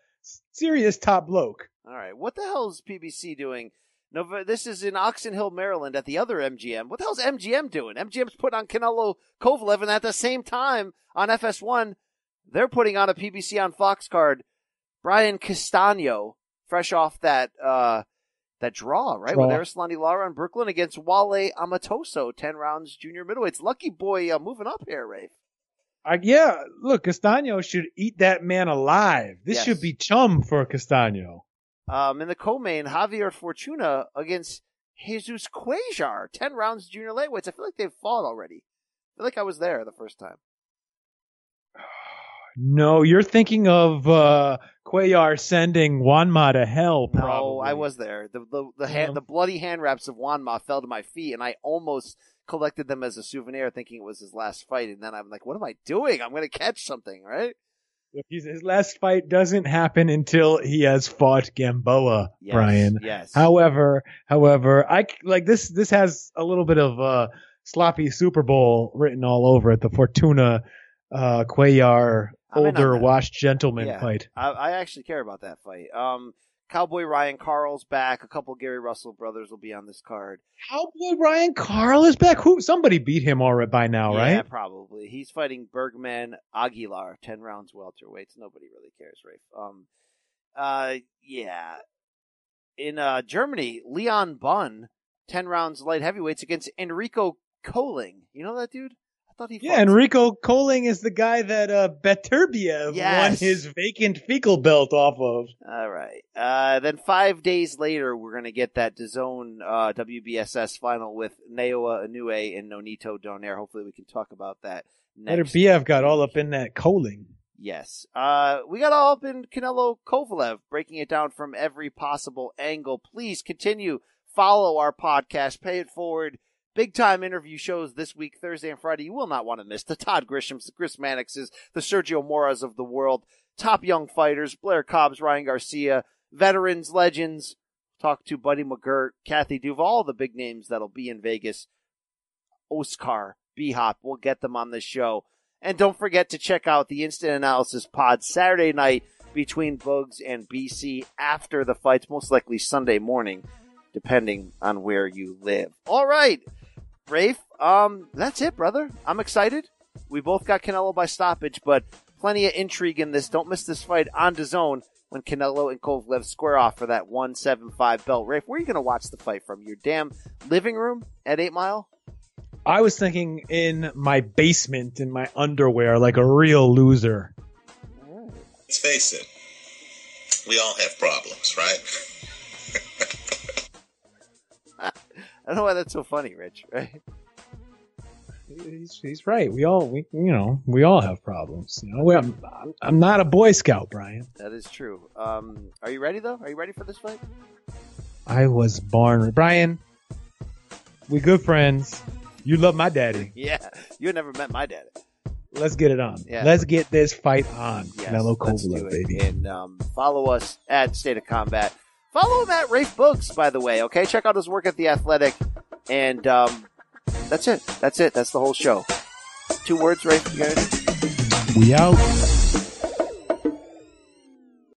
serious top bloke. all right. What the hell is PBC doing? No, this is in Oxon Hill, Maryland, at the other MGM. What the hell's MGM doing? MGM's put on Canelo Kovalev, and at the same time on FS1, they're putting on a PBC on Fox card. Brian Castano, fresh off that uh that draw, right? Draw. With Erislandy Lara in Brooklyn against Wale Omotoso, ten rounds junior middleweights. Lucky boy uh, moving up here, Rafe. I, yeah, look, Castano should eat that man alive. This Yes. should be chum for Castano. Um, in the co-main, Javier Fortuna against Jesus Cuellar, ten rounds junior lightweights. I feel like they've fought already. I feel like I was there the first time. No, you're thinking of uh Cuellar sending Juanma to hell. No, I was there. The the the, hand, the bloody hand wraps of Juanma fell to my feet, and I almost collected them as a souvenir, thinking it was his last fight. And then I'm like, "What am I doing? I'm going to catch something, right?" His last fight doesn't happen until he has fought Gamboa, Yes, Brian. yes. However, however, I like this. This has a little bit of uh, sloppy Super Bowl written all over it. The Fortuna uh, Cuellar I'm in on older washed gentleman Yeah, fight. I, I actually care about that fight. Um, Cowboy Ryan Karl's back. A couple Gary Russell brothers will be on this card. Cowboy Ryan Karl is back. Who? Somebody beat him already by now, right? yeah, right? probably. He's fighting Bergman Aguilar, ten rounds welterweights. Nobody really cares, Rafe. Um, uh, yeah. In uh Germany, Leon Bunn, ten rounds light heavyweights against Enrico Kölling. You know that dude? Thought he. Yeah, Enrico Kölling is the guy that uh, Beterbiev Yes. won his vacant fecal belt off of. All right. Uh, then five days later, we're going to get that DAZN uh, WBSS final with Naoya Inoue and Nonito Donaire. Hopefully, we can talk about that next. Beterbiev got all up in that Kölling. Yes. Uh, we got all up in Canelo Kovalev, breaking it down from every possible angle. Please continue follow our podcast, pay it forward. Big time interview shows this week, Thursday and Friday. You will not want to miss the Todd Grishams, the Chris Mannixes, the Sergio Moras of the world, top young fighters, Blair Cobbs, Ryan Garcia, veterans, legends. Talk to Buddy McGirt, Kathy Duva, the big names that'll be in Vegas. Oscar, B Hop, we'll get them on the show. And don't forget to check out the Instant Analysis Pod Saturday night between Bugs and BC after the fights, most likely Sunday morning, depending on where you live. All right, Rafe, um, that's it, brother. I'm excited. We both got Canelo by stoppage, but plenty of intrigue in this. Don't miss this fight on the zone when Canelo and Kovalev square off for that 175 belt. Rafe, where are you going to watch the fight from? Your damn living room at 8 Mile? I was thinking in my basement in my underwear like a real loser. Let's face it, we all have problems, right? I don't know why that's so funny, Rich, right? He's, he's right. We all, we, you know, we all have problems. You know, I'm, I'm not a Boy Scout, Brian. That is true. Um, are you ready though? Are you ready for this fight? I was born, Brian. We good friends. You love my daddy. Yeah, you never met my daddy. Let's get it on. Yeah. Let's get this fight on. Yes, Canelo Kovalev, baby. And um, follow us at State of Combat. Follow him at Rafe Books, by the way. Okay, check out his work at the Athletic, and um, that's it. That's it. That's the whole show. Two words, Rafe. We out.